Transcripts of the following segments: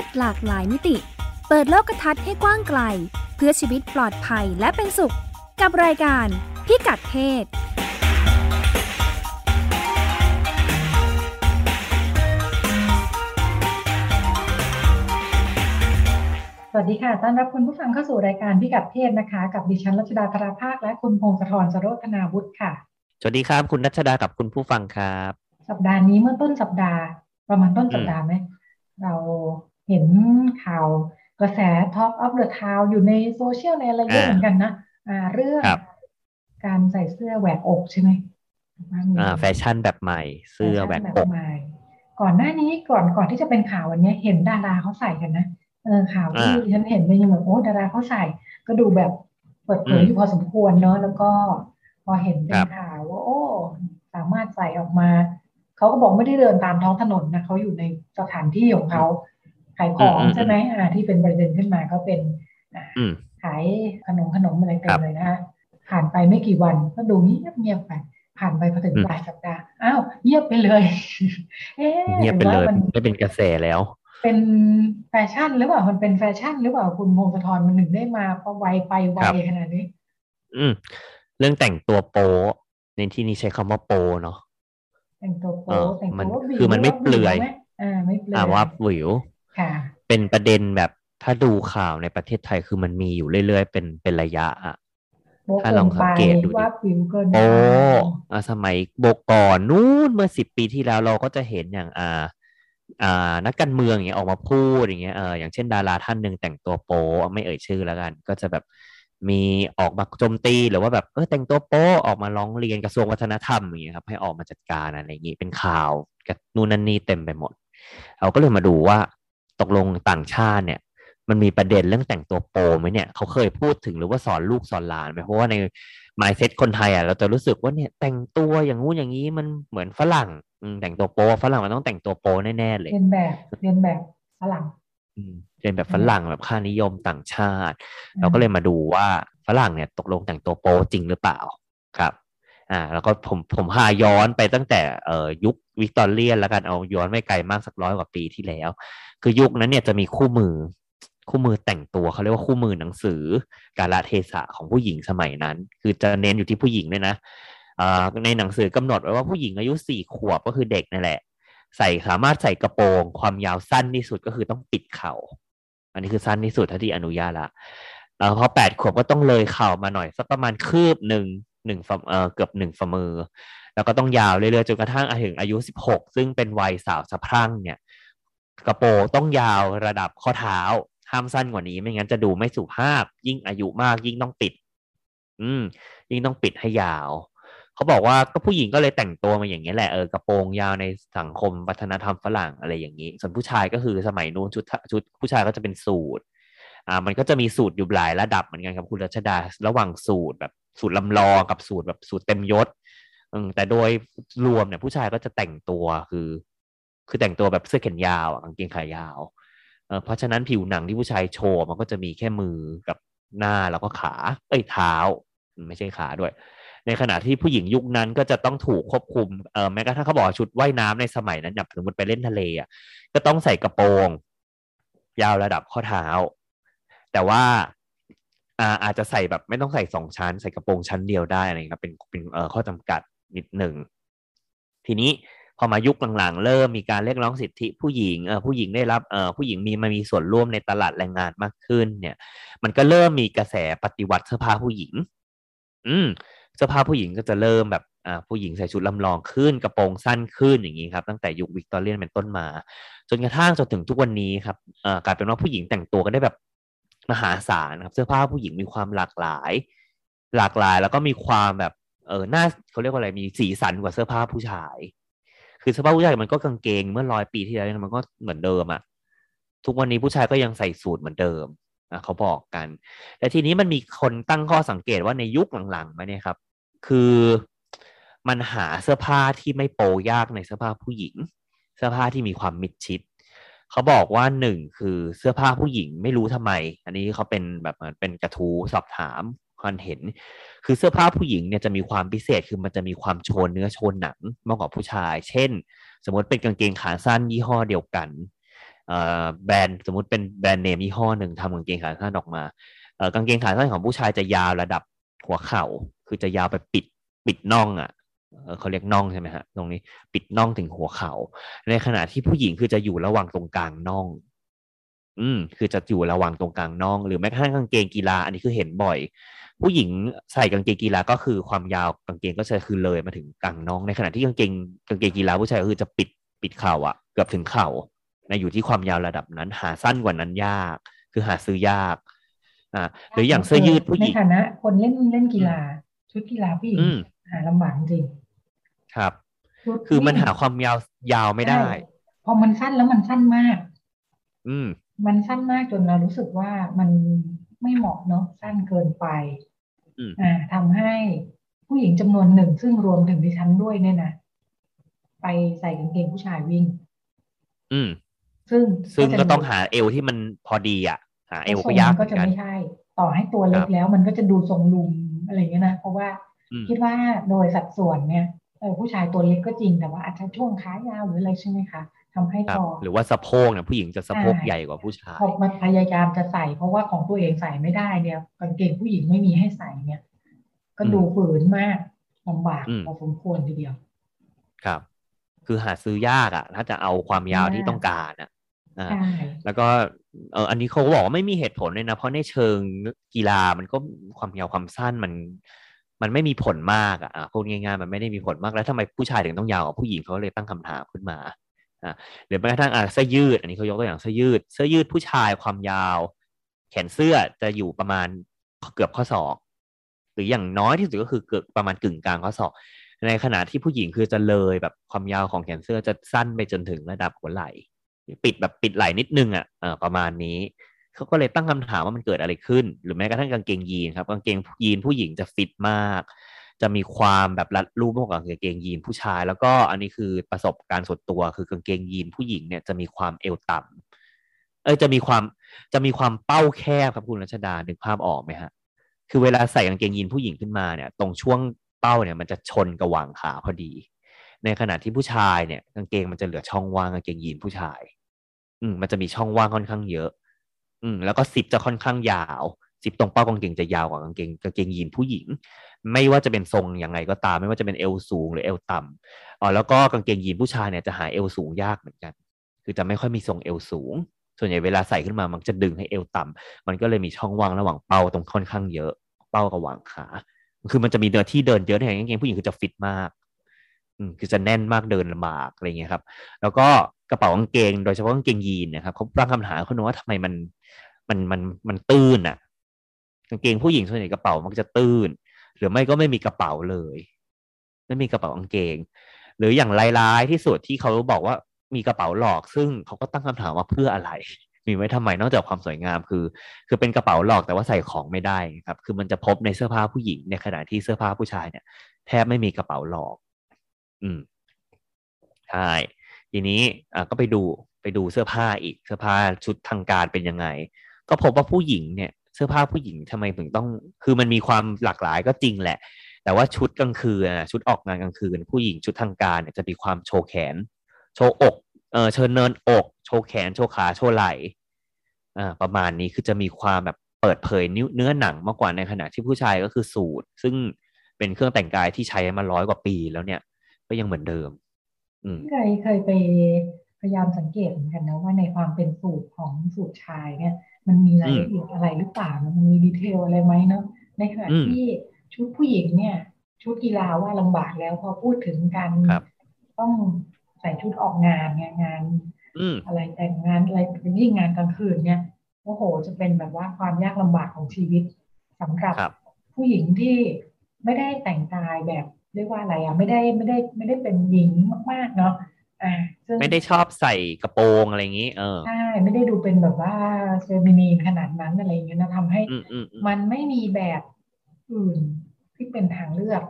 ศหลากหลายมิติ เปิดโลกทัศน์ให้กว้างไกล เพื่อชีวิตปลอดภัยและเป็นสุข กับรายการพิกัดเพศสวัสดีค่ะ ต้อนรับคุณผู้ฟังเข้าสู่รายการพิกัดเพศนะคะ กับดิฉันรัชดาธราภาค และคุณพงศธรสโรธนาวุฒิค่ะ สวัสดีครับ คุณนัชดากับคุณผู้ฟังครับ สัปดาห์นี้เมื่อต้นสัปดาห์ ประมาณต้นสัปดาห์ไหม เรา เห็นข่าวกระแส Top of the Town อยู่ในโซเชียลในอะไรเยอะเหมือนกันนะอ่าเรื่องครับการใส่เสื้อแหวกอกใช่ไหมอ่า แฟชั่นแบบใหม่เสื้อแหวกอกแฟชั่นใหม่ก่อนหน้านี้ก่อนก่อนที่จะเป็นข่าววันนี้เห็นดาราเขาใส่กันนะเออข่าวที่อ่าดิฉันเห็นเป็นยังแบบโอ้ดาราเขาใส่ ก็ดูแบบเปิดเผยอืมอยู่พอสมควรเนาะแล้วก็พอเห็นเป็คนรับข่าวว่าโอ้ สามารถใส่ออกมา เขาก็บอกไม่ได้เดินตามท้องถนนนะเขาอยู่ในสถานที่ของเขา ขายของใช่ไหมอ่าที่เป็นประเด็นขึ้นมาก็เป็นอ่าอืมขายขนมขนมอะไรเต็ครัมบเลยนะคะผ่านไปไม่กี่วันก็ดูเงียบเงียบๆไป ผ่านไปพอถึงอืมปลายสัปดาห์อ้าวเงียบไปเลยเอ๊ะเงียบไปหรือเลยว่ามันไม่เป็นกระแสแล้ว เป็นแฟชั่นหรือเปล่ามันเป็นแฟชั่นหรือเปล่าคุณพงศธรมันถึงได้มาพอไวไปไวครับขนาดนี้ อืมเรื่องแต่งตัวโป๊ในที่นี้ใช้คำว่าโป๊เนาะแต่งตัวเอโป๊อแต่งมัตันวว่าวิวคือมันไม่ว่าเปลือยวิวไหมอ่าไม่เปลือยอ่าว่าหวิวค่ะ เป็นประเด็นแบบถ้าดูข่าวในประเทศไทยคือมันมีอยู่เรื่อยๆ เป็นเป็นระยะอะโป๊ถ้าเกิลอนงสัไปงเกตดูดิว่าวิวเกินไปโอ้อ่าสมัยโบกก่อนนู้นเมื่อสิบปีที่แล้วเราก็จะเห็นอย่างอ่าอ่านักการเมืองอย่างเงี้ยออกมาพูดอย่างเงี้ยเอออย่างเช่นดาราท่านหนึ่งแต่งตัวโป๊ไม่เอ่ยชื่อแล้วกัน ก็จะแบบมีออกมาโจมตีหรือว่าแบบเออแต่งตัวโป๊ออกมาร้องเรียนกระทรวงวัฒนธรรมอย่างเงี้ยครับให้ออกมาจัดการอะไรอย่างงี้เป็นข่าวกับนู่นนั่นนี่เต็มไปหมด เราก็เลยมาดูว่า ตกลงต่างชาติเนี่ยมันมีประเด็นเรื่องแต่งตัวโปไหมเนี่ยเขาเคยพูดถึงหรือว่าสอนลูกสอนหลานไหมเพราะว่าใน mindset คนไทยอะเราจะรู้สึกว่าเนี่ยแต่งตัวอย่างงู้นอย่างนี้มันเหมือนฝรั่งอืมแต่งตัวโปฝรั่งมันต้องแต่งตัวโปแน่ๆเลยเรียนแบบเรียนแบบฝรั่งอืมเป็นแบบฝรั่งแบบค่านิยมต่างชาติอืมเราก็เลยมาดูว่าฝรั่งเนี่ยตกลงแต่งตัวโปจริงหรือเปล่าครับ อ่าแล้วก็ผมผมพาย้อนไปตั้งแต่เอ่อยุควิกตอเรียนแล้วกันเอาย้อนไม่ไกลมากสักร้อยกว่าปีที่แล้ว คือยุคนั้นเนี่ยจะมีคู่มือ คู่มือแต่งตัวเขาเรียกว่าคู่มือหนังสือกาลเทศะของผู้หญิงสมัยนั้น คือจะเน้นอยู่ที่ผู้หญิงด้วยนะอ่าในหนังสือกำหนดไว้ว่าผู้หญิงอายุสี่ขวบก็คือเด็กนั่นแหละ ใส่สามารถใส่กระโปรง ความยาวสั้นที่สุดก็คือต้องปิดเข่าอันนี้คือสั้นที่สุดเท่าที่อนุญาตละแล้วพอแปดขวบก็ต้องเลยเข่ามาหน่อยสักประมาณคืบหนึ่ง หนึ่งเออเกือบหนึ่งฝ่ามือ แล้วก็ต้องยาวเรื่อยๆจนกระทั่งถึงอายุสิบหกซึ่งเป็นวัยสาวสะพรั่งเนี่ย กระโปรงต้องยาวระดับข้อเท้าห้ามสั้นกว่านี้ไม่งั้นจะดูไม่สุภาพ ยิ่งอายุมากยิ่งต้องปิด อืม ยิ่งต้องปิดให้ยาวเขาบอกว่าก็ผู้หญิงก็เลยแต่งตัวมาอย่างนี้แหละเออกระโปรงยาวในสังคมวัฒนธรรมฝรั่งอะไรอย่างนี้ ส่วนผู้ชายก็คือสมัยนู้นชุดชุดผู้ชายก็จะเป็นสูทอ่ามันก็จะมีสูตรอยู่หลายระดับเหมือนกันครับคุณรัชดา ระหว่างสูตรแบบ สูตรลำลองกับสูตรแบบสูตรเต็มยศแต่โดยรวมเนี่ยผู้ชายก็จะแต่งตัวคือ คือแต่งตัวแบบเสื้อแขนยาวกางเกงขายาวเพราะฉะนั้นผิวหนังที่ผู้ชายโชว์มันก็จะมีแค่มือกับหน้าแล้วก็ขา เอ้ยเท้า ไม่ใช่ขาด้วย ในขณะที่ผู้หญิงยุคนั้นก็จะต้องถูกควบคุมเออแม้กระทั่งเขาบอกชุดว่ายน้ำในสมัยนั้นแบบสมมติไปเล่นทะเลอะก็ต้องใส่กระโปรง ยาวระดับข้อเท้า แต่ว่า อ่าอาจจะใส่แบบไม่ต้องใส่สองชั้น ใส่กระโปรงชั้นเดียวได้อะไรเงี้ยครับเป็นเป็นเอ่อข้อจำกัดนิดหนึ่งทีนี้พอมายุคหลังๆ เริ่มมีการเรียกร้องสิทธิผู้หญิงเออผู้หญิงได้รับเออผู้หญิงมีมามีส่วนร่วมในตลาดแรงงานมากขึ้น เนี่ย มันก็เริ่มมีกระแสปฏิวัติเสื้อผ้าผู้หญิง อืมเสื้อผ้าผู้หญิงก็จะเริ่มแบบอ่าผู้หญิงใส่ชุดลำลองขึ้น กระโปรงสั้นขึ้นอย่างนี้ครับ ตั้งแต่ยุควิกตอเรียนเป็นต้นมา จนกระทั่งจนถึงทุกวันนี้ครับเอ่อกลายเป็นว่าผู้หญิงแต่งตัวกันได้แบบ มหาศาลครับเสื้อผ้าผู้หญิงมีความหลากหลาย หลากหลายแล้วก็มีความแบบเออหน้าเขาเรียกว่าอะไรมีสีสันกว่าเสื้อผ้าผู้ชาย คือเสื้อผ้าผู้ชายมันก็กางเกงเมื่อร้อยปีที่แล้วมันก็เหมือนเดิมอะทุกวันนี้ผู้ชายก็ยังใส่สูทเหมือนเดิมอะเขาบอกกัน แต่ทีนี้มันมีคนตั้งข้อสังเกตว่าในยุคหลังๆมาเนี่ยครับ คือมันหาเสื้อผ้าที่ไม่โปยากในเสื้อผ้าผู้หญิง เสื้อผ้าที่มีความมิดชิด เขาบอกว่าหนึ่งคือเสื้อผ้าผู้หญิงไม่รู้ทำไม อันนี้เขาเป็นแบบเหมือนเป็นกระทู้สอบถามความเห็น คือเสื้อผ้าผู้หญิงเนี่ยจะมีความพิเศษคือมันจะมีความโชนเนื้อโชนหนังมากกว่าผู้ชาย เช่น สมมติเป็นกางเกงขาสั้นยี่ห้อเดียวกันแบรนด์สมมติเป็นแบรนด์เนมยี่ห้อหนึ่งทำกางเกงขาสั้นออกมากางเกงขาสั้นของผู้ชายจะยาวระดับหัวเข่า คือจะยาวไปปิดปิดน่องอะ เขาเรียกน่องใช่ไหมฮะตรงนี้ปิดน่องถึงหัวเขา่าในขณะที่ผู้หญิงคือจะอยู่ระหว่างตรงกลางน่อง อืม คือจะอยู่ระหว่างตรงกลางน่อง หรือแม้กระทั่งกางเกงกีฬา อันนี้คือเห็นบ่อย ผู้หญิงใส่กางเกงกีฬาก็คือความยาวกางเกงก็จะคือเลยมาถึงกลางน่อง ในขณะที่กางเกงกางเกงกีฬาผู้ชายก็คือจะปิดปิดเข่าอะเกือบถึงเข่านะอยู่ที่ความยาวระดับนั้น หาสั้นกว่านั้นยาก คือหาซื้อยากอ่าหรืออย่างเสื้อยืดผู้หญิงในฐานะคนเล่นเล่นกีฬาชุดกีฬาผู้หญิงหาลำบากจริง ครับ คือมันหาความยาวยาวไม่ได้ พอมันสั้นแล้วมันสั้นมาก อืม มันสั้นมากจนเรารู้สึกว่ามันไม่เหมาะเนาะสั้นเกินไปอ่าทำให้ผู้หญิงจำนวนหนึ่งซึ่งรวมถึงดิฉันด้วยเนี่ยนะไปใส่กางเกงผู้ชายวิ่ง อืม ซึ่งซึ่งก็ต้องหาเอวที่มันพอดีอะ หาเอวก็ยากก็จะไม่ใช่ ต่อให้ตัวเล็กแล้วมันก็จะดูทรงลุมอะไรเงี้ยนะ เพราะว่าคิดว่าโดยสัดส่วนเนี่ย เออผู้ชายตัวเล็กก็จริงแต่ว่าอาจจะช่วงขายาวหรืออะไรใช่ไหมคะทำให้พอหรือว่าสะโพกเนี่ยผู้หญิงจะสะโพกใหญ่กว่าผู้ชายพอมาพยายามจะใส่เพราะว่าของตัวเองใส่ไม่ได้เนี่ยกางเกงผู้หญิงไม่มีให้ใส่เนี่ย ก็ดูฝืนมากลำบากพอสมควรทีเดียว ครับ คือหาซื้อยากอะ ถ้าจะเอาความยาวที่ต้องการอะอ่าแล้วก็เอออันนี้เขาบอกว่าไม่มีเหตุผลเลยนะ เพราะในเชิงกีฬามันก็ความยาวความสั้นมัน มันไม่มีผลมากอะพูดง่ายๆมันไม่ได้มีผลมากแล้วทำไมผู้ชายถึงต้องยาวกว่าผู้หญิงเขาเลยตั้งคำถามขึ้นมาอ่าหรือแม้กระทั่งอ่าเสื้อยืด อันนี้เขายกตัวอย่างเสื้อยืด เสื้อยืดผู้ชายความยาว แขนเสื้อจะอยู่ประมาณเกือบข้อศอก หรืออย่างน้อยที่สุดก็คือเกือบประมาณกึ่งกลางข้อศอก ในขณะที่ผู้หญิงคือจะเลยแบบความยาวของแขนเสื้อจะสั้นไปจนถึงระดับหัวไหล่ ปิดแบบปิดไหล่นิดนึงอะประมาณนี้ เขาก็เลยตั้งคำถามว่ามันเกิดอะไรขึ้น หรือแม้กระทั่งกางเกงยีนครับกางเกงยีนผู้หญิงจะฟิตมาก จะมีความแบบรัดรูปมากกว่ากางเกงยีนผู้ชาย แล้วก็อันนี้คือประสบการณ์ส่วนตัวคือกางเกงยีนผู้หญิงเนี่ยจะมีความเอวต่ำเออจะมีความจะมีความเป้าแคบครับคุณรัชดานึกภาพออกไหมฮะคือเวลาใส่กางเกงยีนผู้หญิงขึ้นมาเนี่ย ตรงช่วงเป้าเนี่ยมันจะชนกระหว่างขาพอดี ในขณะที่ผู้ชายเนี่ยกางเกงมันจะเหลือช่องว่างกางเกงยีนผู้ชาย อืมมันจะมีช่องว่างค่อนข้างเยอะ อืมแล้วก็สิบจะค่อนข้างยาวสิบตรงเป้ากางเกงจะยาวกว่ากางเกงกางเกงยีนผู้หญิง ไม่ว่าจะเป็นทรงยังไงก็ตาม ไม่ว่าจะเป็นเอวสูงหรือเอวต่ำอ๋อแล้วก็กางเกงยีนผู้ชายเนี่ยจะหาเอวสูงยากเหมือนกัน คือจะไม่ค่อยมีทรงเอวสูง ส่วนใหญ่เวลาใส่ขึ้นมามันจะดึงให้เอวต่ำมันก็เลยมีช่องว่างระหว่างเป้าตรงค่อนข้างเยอะ เป้ากับหว่างขา คือมันจะมีเดินที่เดินเยอะในกางเกงผู้หญิงคือจะฟิตมากอืมคือจะแน่นมากเดินลำบากอะไรเงี้ยครับ แล้วก็กระเป๋ากางเกง โดยเฉพาะกางเกงยีนนะครับเขาตั้งคำถามเขาว่าทำไมมัน มันมันมันตื้นอะกางเกงผู้หญิงส่วนใหญ่กระเป๋ามันจะตื้น หรือไม่ก็ไม่มีกระเป๋าเลย ไม่มีกระเป๋ากางเกง หรืออย่างลายๆที่สุดที่เขาบอกว่ามีกระเป๋าหลอก ซึ่งเขาก็ตั้งคำถามว่าเพื่ออะไร มีไว้ทำไมนอกจากความสวยงามคือ คือเป็นกระเป๋าหลอกแต่ว่าใส่ของไม่ได้ครับ คือมันจะพบในเสื้อผ้าผู้หญิงในขณะที่เสื้อผ้าผู้ชายเนี่ย แทบไม่มีกระเป๋าหลอก อืมใช่ทีนี้อ่าก็ไปดูไปดูเสื้อผ้าอีกเสื้อผ้าชุดทางการเป็นยังไง ก็พบว่าผู้หญิงเนี่ยเสื้อผ้าผู้หญิงทำไมถึงต้อง คือมันมีความหลากหลายก็จริงแหละ แต่ว่าชุดกลางคืนชุดออกงานกลางคืน ผู้หญิงชุดทางการเนี่ยจะมีความโชว์แขน โชว์อกเออเชิญเนินอก โชว์แขน โชว์ขาโชว์ไหล่อ่าประมาณนี้คือจะมีความแบบเปิดเผยเนื้อหนังมากกว่าในขณะที่ผู้ชายก็คือสูตรซึ่งเป็นเครื่องแต่งกายที่ใช้มาร้อยกว่าปีแล้วเนี่ย ก็ยังเหมือนเดิม อืมเคยเคยไปพยายามสังเกตเหมือนกันนะว่าในความเป็นสูตรของสูตรชายเนี่ย มันมีรายละเอียดอะไรหรือเปล่ามันมีดีเทลอะไรไหมเนาะในขณะที่ชุดผู้หญิงเนี่ย ชุดกีฬาว่าลำบากแล้วพอพูดถึงการต้องใส่ชุดออกงานเนี่ยงานอะไรแต่งงานอะไรยิ่งงานกลางคืนเนี่ยโอ้โห จะเป็นแบบว่าความยากลำบากของชีวิตสำหรับผู้หญิงที่ไม่ได้แต่งกายแบบเรียกว่าอะไรอะไม่ได้ไม่ได้ไม่ได้เป็นหญิงมากๆเนาะ อ่าไม่ได้ชอบใส่กระโปรงอะไรอย่างนี้ เออใช่ไม่ได้ดูเป็นแบบว่าเฟมินีนขนาดนั้นอะไรอย่างเงี้ยนะทำให้มันไม่มีแบบอื่นที่เป็นทางเลือก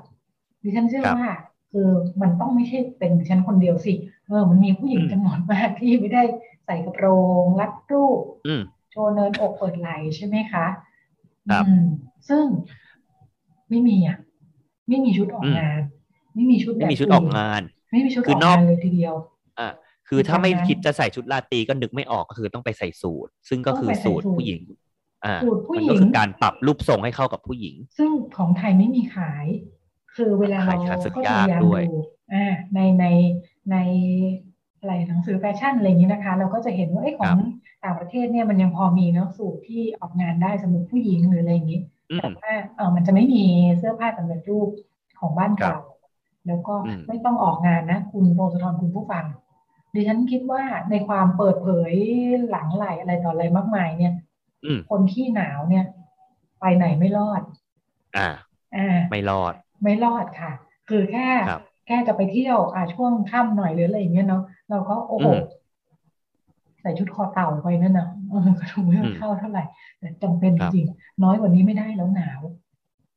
ดิฉันเชื่อว่าคือมันต้องไม่ใช่เป็นดิฉันคนเดียวสิเออมันมีผู้หญิงจำนวนมากที่ไม่ได้ใส่กระโปรงรัดรูปโชว์เนินอกเปิดไหล่ใช่ไหมคะครับซึ่งไม่มีอะ ไม่มีชุดออกงาน ไม่มีชุดไม่มีชุดออกงาน ไม่มีชุดออกงานเลยทีเดียวอ่าคือถ้าไม่คิดจะใส่ชุดราตรีก็นึกไม่ออกก็คือต้องไปใส่สูทซึ่งก็คือสูทผู้หญิง อ่าสูตรผู้มันหญิก็งคือการปรับรูปทรงให้เข้ากับผู้หญิง ซึ่งของไทยไม่มีขาย คือเวลาเราขายขาดสึกก็พยากยายามด้วยดูอ่าในในในอะไรหนังสือแฟชั่นอะไรอย่างนี้นะคะ เราก็จะเห็นว่าไอ้ยของต่างประเทศเนี่ยมันยังพอมีเนาะสูตรที่ออกงานได้สำหรับผู้หญิงหรืออะไรอย่างนี้อืแต่มว่าเออมันจะไม่มีเสื้อผ้าสำเร็จรูปของบ้านครับเรา แล้วก็อืมไม่ต้องออกงานนะ คุณโพสทรคุณผู้ฟัง ดิฉันคิดว่าในความเปิดเผยหลังไหลอะไรต่ออะไรมากมายเนี่ยอืมคนขี้หนาวเนี่ย ไปไหนไม่รอด อ่า อ่า ไม่รอด ไม่รอดค่ะ คือแค่ครับแค่จะไปเที่ยว อ่าช่วงค่ำหน่อยหรืออะไรอย่างเงี้ยเนาะเราก็โอ้โหอืมใส่ชุดคอเต่าไปนั่นนะเออก็ดูไม่อืมเข้าเท่าไหร่ แต่จำเป็นครับจริงๆน้อยกว่านี้ไม่ได้แล้วหนาว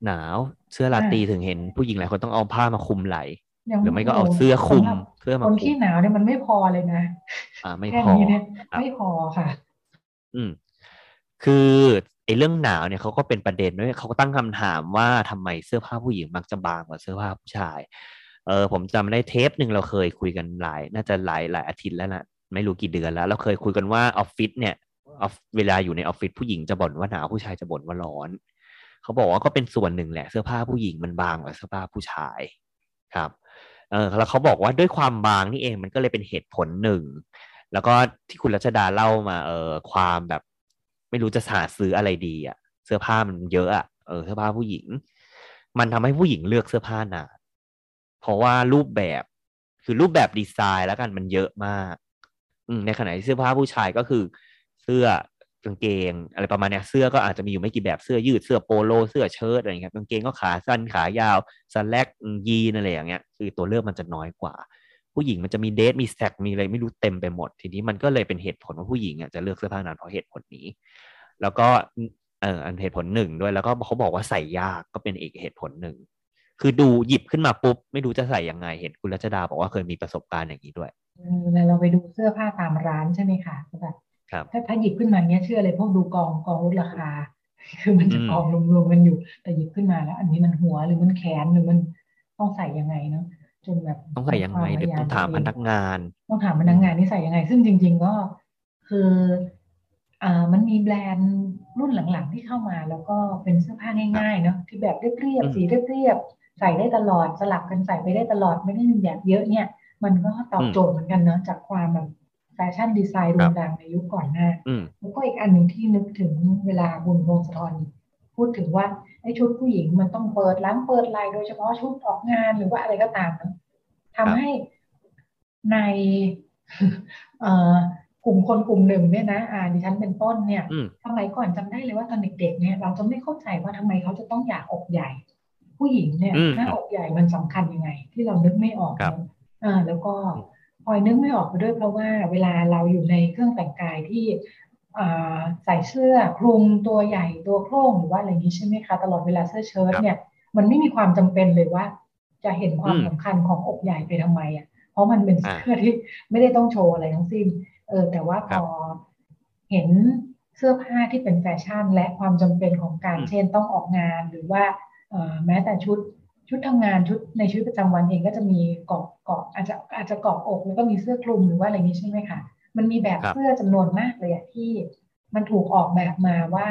หนาวเสื้อราตรีถึงเห็นผู้หญิงหลายคนต้องเอาผ้ามาคลุมไหล่ยังหรือไม่ก็เอาโโหเสื้อคลุมสำหรับเสื้อมาคนคลุขี้มหนาวเนี่ยมันไม่พอเลยนะ อ่า ไม่แค่พอนี้เนี่ยครับไม่พอค่ะ อืม คือไอ้เรื่องหนาวเนี่ยเขาก็เป็นประเด็นด้วยเขาก็ตั้งคำถามว่าทำไมเสื้อผ้าผู้หญิงมักจะบางกว่าเสื้อผ้าผู้ชาย เออผมจำได้เทปหนึ่งเราเคยคุยกันหลาย น่าจะหลายหลายอาทิตย์แล้วนะไม่รู้กี่เดือนแล้ว เราเคยคุยกันว่าออฟฟิศเนี่ยออฟเวลาอยู่ในออฟฟิศผู้หญิงจะบ่นว่าหนาวผู้ชายจะบ่นว่าร้อน เขาบอกว่าก็เป็นส่วนหนึ่งแหละเสื้อผ้าผู้หญิงมันบางกว่าเสื้อผ้าผู้ชายครับเออแล้วเขาบอกว่าด้วยความบางนี่เองมันก็เลยเป็นเหตุผลหนึ่ง แล้วก็ที่คุณรัชดาเล่ามาเออความแบบ ไม่รู้จะหาซื้ออะไรดีอะเสื้อผ้ามันเยอะอะเออเสื้อผ้าผู้หญิง มันทำให้ผู้หญิงเลือกเสื้อผ้านานเพราะว่ารูปแบบคือรูปแบบดีไซน์แล้วกันมันเยอะมากอืในขณะที่เสื้อผ้าผู้ชายก็คือเสื้อ กางเกง อะไรประมาณนี้เสื้อก็อาจจะมีอยู่ไม่กี่แบบเสื้อยืดเสื้อโปโลเสื้อเชิ้ตอะไรอย่างเงี้ยกางเกงก็ขาสั้นขายาวสแลกยีนอะไรอย่างเงี้ยคือตัวเลือกมันจะน้อยกว่า ผู้หญิงมันจะมีเดทมีแซกมีอะไรไม่รู้เต็มไปหมด ทีนี้มันก็เลยเป็นเหตุผลว่าผู้หญิงอะจะเลือกเสื้อผ้านานเพราะเหตุผลนี้ แล้วก็เอออันเหตุผลหนึ่งด้วยแล้วก็เขาบอกว่าใส่ยากก็เป็นอีกเหตุผลหนึ่งคือดูหยิบขึ้นมาปุ๊บ ไม่รู้จะใส่ยังไงเห็นคุณรัชดาบอกว่าเคยมีประสบการณ์อย่างนี้ด้วยเวลาเราไปดูเสื้อผ้าตามร้านใช่ไหมคะแบบ ถ้าถ้าหยิบขึ้นมาเนี้ยเชื่อเลยพวกดูกองกองลดราคา คือมันจะอืมกองรวมๆกันอยู่ แต่หยิบขึ้นมาแล้ว อันนี้มันหัวหรือมันแขนหรือมันต้องใส่ยังไงเนาะจนแบบต้องใส่ยังไงเดี๋ยวต้องถามพนักงาน ต้องถามพนักงานนี่ใส่ยังไง ซึ่งจริง ๆก็คืออ่ามันมีแบรนด์รุ่นหลังๆที่เข้ามา แล้วก็เป็นเสื้อผ้าง่ายๆเนาะที่แบบเรียบอืมๆสีเรียบๆใส่ได้ตลอดสลับกันใส่ไปได้ตลอดไม่ได้มีแบบเยอะเนี่ย มันก็ตอบโจทย์เหมือนกันเนาะจากความแบบ แฟชั่นดีไซน์โด่งดังในยุคก่อนหน้าอืมแล้วก็อีกอันหนึ่งที่นึกถึงเวลาบุญพงศธรพูดถึงว่าไอ้ชุดผู้หญิงมันต้องเปิดร้านเปิดไลน์โดยเฉพาะชุดออกงานหรือว่าอะไรก็ตามนะทำให้ในเอ่อกลุ่มคนกลุ่มหนึ่งเนี่ยนะ อ่าดิฉันเป็นต้นเนี่ยอืมสมัยก่อนจำได้เลยว่าตอนเด็กๆเนี่ยเราจะไม่เข้าใจว่าทำไมเขาจะต้องอยากอกใหญ่ ผู้หญิงเนี่ยอืมหน้าอกใหญ่มันสำคัญยังไง ที่เรานึกไม่ออกครับเนอะอ่าแล้วก็ พลอยนึกไม่ออกไปด้วยเพราะว่าเวลาเราอยู่ในเครื่องแต่งกายที่อ่าใส่เสื้อคลุมตัวใหญ่ตัวโคร่งหรือว่าอะไรอย่างนี้ใช่ไหมคะ ตลอดเวลาเสื้อเชิ้ตครับเนี่ย มันไม่มีความจำเป็นเลยว่า จะเห็นความอืมสำคัญของอกใหญ่ไปทำไมอะเพราะมันเป็นอ่าเสื้อที่ไม่ได้ต้องโชว์อะไรทั้งสิ้น เออ แต่ว่าพครับอเห็นเสื้อผ้าที่เป็นแฟชั่น และความจำเป็นของการอืมเช่นต้องออกงานหรือว่าเอ่อแม้แต่ชุด ชุดทำงานชุดในชีวิตประจำวันเองก็จะมีเกาะเกาะอาจจะอาจจะเกาะอก แล้วก็มีเสื้อคลุมหรือว่าอะไรนี้ใช่ไหมคะมันมีแบบครับเสื้อจำนวนมากเลยอะที่มันถูกออกแบบมาว่า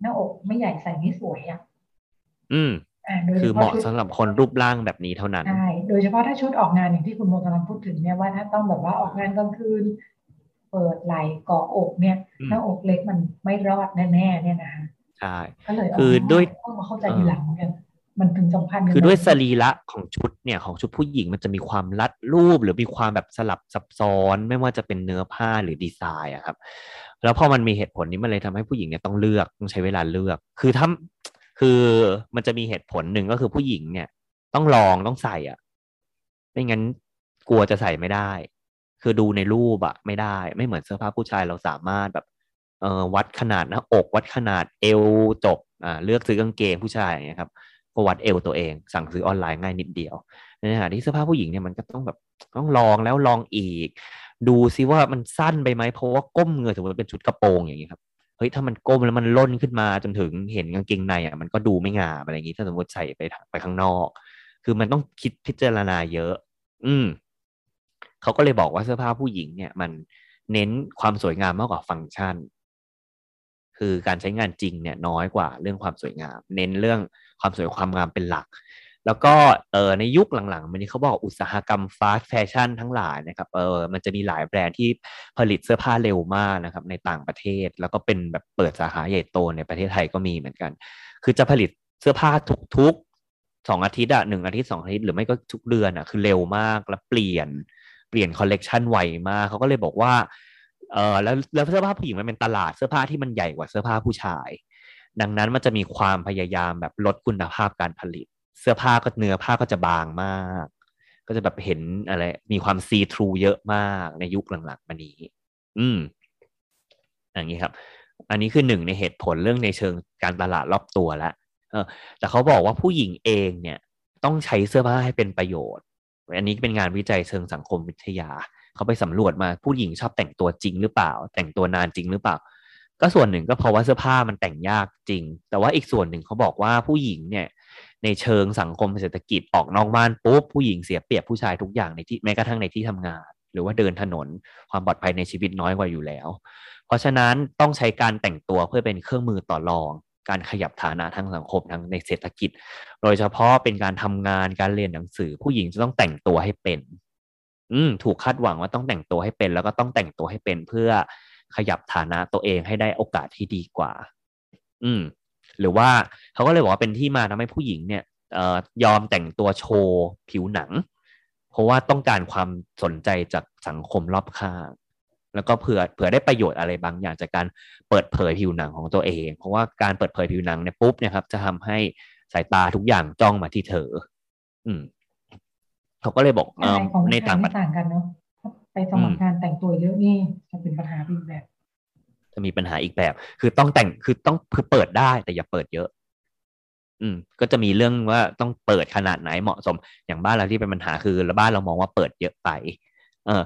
หน้าอกไม่ใหญ่ใส่ไม่สวยอะอืมอ่าโดยคือฉเหพาะมาะชุดสำหรับคนรูปร่างแบบนี้เท่านั้นใช่โดยเฉพาะถ้าชุดออกงานอย่างที่คุณโมกำลังพูดถึงเนี่ยว่าถ้าต้องแบบว่าออกงานกลางคืน เปิดไหล่เกาะอกเนี่ยอืมหน้าอกเล็กมันไม่รอดแน่ๆเนี่ยนะคะใช่ก็เลยคือด้วยเพิ่งมาเข้าใจทีหลังเหมือนกัน มันถึงสำคัญกันคือด้วยสมากรีระของชุดเนี่ยของชุดผู้หญิงมันจะมีความรัดรูป หรือมีความแบบสลับซับซ้อน ไม่ว่าจะเป็นเนื้อผ้าหรือดีไซน์อะครับ แล้วพอมันมีเหตุผลนี้มันเลยทำให้ผู้หญิงเนี่ยต้องเลือกต้องใช้เวลาเลือก คือถ้าคือมันจะมีเหตุผลหนึ่งก็คือผู้หญิงเนี่ย ต้องลองต้องใส่อะไม่งั้นกลัวจะใส่ไม่ได้ คือดูในรูปอะไม่ได้ ไม่เหมือนเสื้อผ้าผู้ชายเราสามารถแบบเอ่อวัดขนาดหน้าอกวัดขนาดเอวจบอ่าเลือกซื้อกางเกงผู้ชายอย่างเงี้ยครับ ก็วัดเอวตัวเอง สั่งซื้อออนไลน์ง่ายนิดเดียวในขณะที่เสื้อผ้าผู้หญิงเนี่ยมันก็ต้องแบบต้องลองแล้วลองอีก ดูซิว่ามันสั้นไปไหมเพราะว่าก้มเงยสมมติเป็นชุดกระโปรงอย่างเงี้ครับเฮ้ยถ้ามันก้มแล้วมันล่นขึ้นมาจนถึงเห็นกางเกงในอะมันก็ดูไม่งามอะไรอย่างงี้ถ้าสมมติใส่ไปไปข้างนอก คือมันต้องคิดพิจารณาเยอะ อืมเขาก็เลยบอกว่าเสื้อผ้าผู้หญิงเนี่ย มันเน้นความสวยงามมากกว่าฟังก์ชัน คือการใช้งานจริงเนี่ยน้อยกว่าเรื่องความสวยงาม เน้นเรื่อง ความสวยความงามเป็นหลัก แล้วก็เออในยุคหลังๆมานี้เขาบอกอุตสาหกรรมฟาสต์แฟชั่นทั้งหลายนะครับเออมันจะมีหลายแบรนด์ที่ผลิตเสื้อผ้าเร็วมากนะครับในต่างประเทศ แล้วก็เป็นแบบเปิดสาขาใหญ่โตในประเทศไทยก็มีเหมือนกัน คือจะผลิตเสื้อผ้าทุกๆสองอาทิตย์อะหนึ่งอาทิตย์สองอาทิตย์หรือไม่ก็ทุกเดือนอะคือเร็วมากแล้วเปลี่ยนเปลี่ยนคอลเลกชันไวมากเขาก็เลยบอกว่าเออแล้วแล้วเสื้อผ้าผู้หญิงมันเป็นตลาดเสื้อผ้าที่มันใหญ่กว่าเสื้อผ้าผู้ชาย ดังนั้นมันจะมีความพยายามแบบลดคุณภาพการผลิต เสื้อผ้าก็เนื้อผ้าก็จะบางมาก ก็จะแบบเห็นอะไร มีความซีทรูเยอะมากในยุคหลังๆมานี้ อืม อย่างนี้ครับ อันนี้คือหนึ่งในเหตุผลเรื่องในเชิงการตลาดรอบตัวล้วเออ แต่เขาบอกว่าผู้หญิงเองเนี่ย ต้องใช้เสื้อผ้าให้เป็นประโยชน์ อันนี้เป็นงานวิจัยเชิงสังคมวิทยา เขาไปสำรวจมาผู้หญิงชอบแต่งตัวจริงหรือเปล่า แต่งตัวนานจริงหรือเปล่า ก็ส่วนหนึ่งก็เพราะว่าเสื้อผ้ามันแต่งยากจริง แต่ว่าอีกส่วนหนึ่งเขาบอกว่าผู้หญิงเนี่ยในเชิงสังคมเศรษฐกิจออกนอกบ้านปุ๊บผู้หญิงเสียเปรียบผู้ชายทุกอย่างในที่แม้กระทั่งในที่ทำงาน หรือว่าเดินถนนความปลอดภัยในชีวิตน้อยกว่าอยู่แล้ว เพราะฉะนั้นต้องใช้การแต่งตัวเพื่อเป็นเครื่องมือต่อรอง การขยับฐานะทางสังคมทางในเศรษฐกิจ โดยเฉพาะเป็นการทำงานการเรียนหนังสือ ผู้หญิงจะต้องแต่งตัวให้เป็น อืถูกคาดหวังว่าต้องแต่งตัวให้เป็น แล้วก็ต้องแต่งตัวให้เป็นเพื่อ ขยับฐานะตัวเองให้ได้โอกาสที่ดีกว่า อืม หรือว่าเขาก็เลยบอกว่าเป็นที่มาทำให้ผู้หญิงเนี่ยเอ่อยอมแต่งตัวโชว์ผิวหนัง เพราะว่าต้องการความสนใจจากสังคมรอบข้างแล้วก็เผื่อเผื่อได้ประโยชน์อะไรบางอย่างจากการเปิดเผยผิวหนังของตัวเอง เพราะว่าการเปิดเผยผิวหนังเนี่ยปุ๊บเนี่ยครับ จะทำให้สายตาทุกอย่างจ้องมาที่เธอ อืม เขาก็เลยบอกเออในต่างประเทศต่างกันเนาะไป สมัครงานแต่งตัวเยอะนี่จะเป็นปัญหาอีกแบบ จะมีปัญหาอีกแบบ คือต้องแต่งคือต้องคือเปิดได้แต่อย่าเปิดเยอะ อืม ก็จะมีเรื่องว่าต้องเปิดขนาดไหนเหมาะสม อย่างบ้านเราที่เป็นปัญหาคือบ้านเรามองว่าเปิดเยอะไป เออ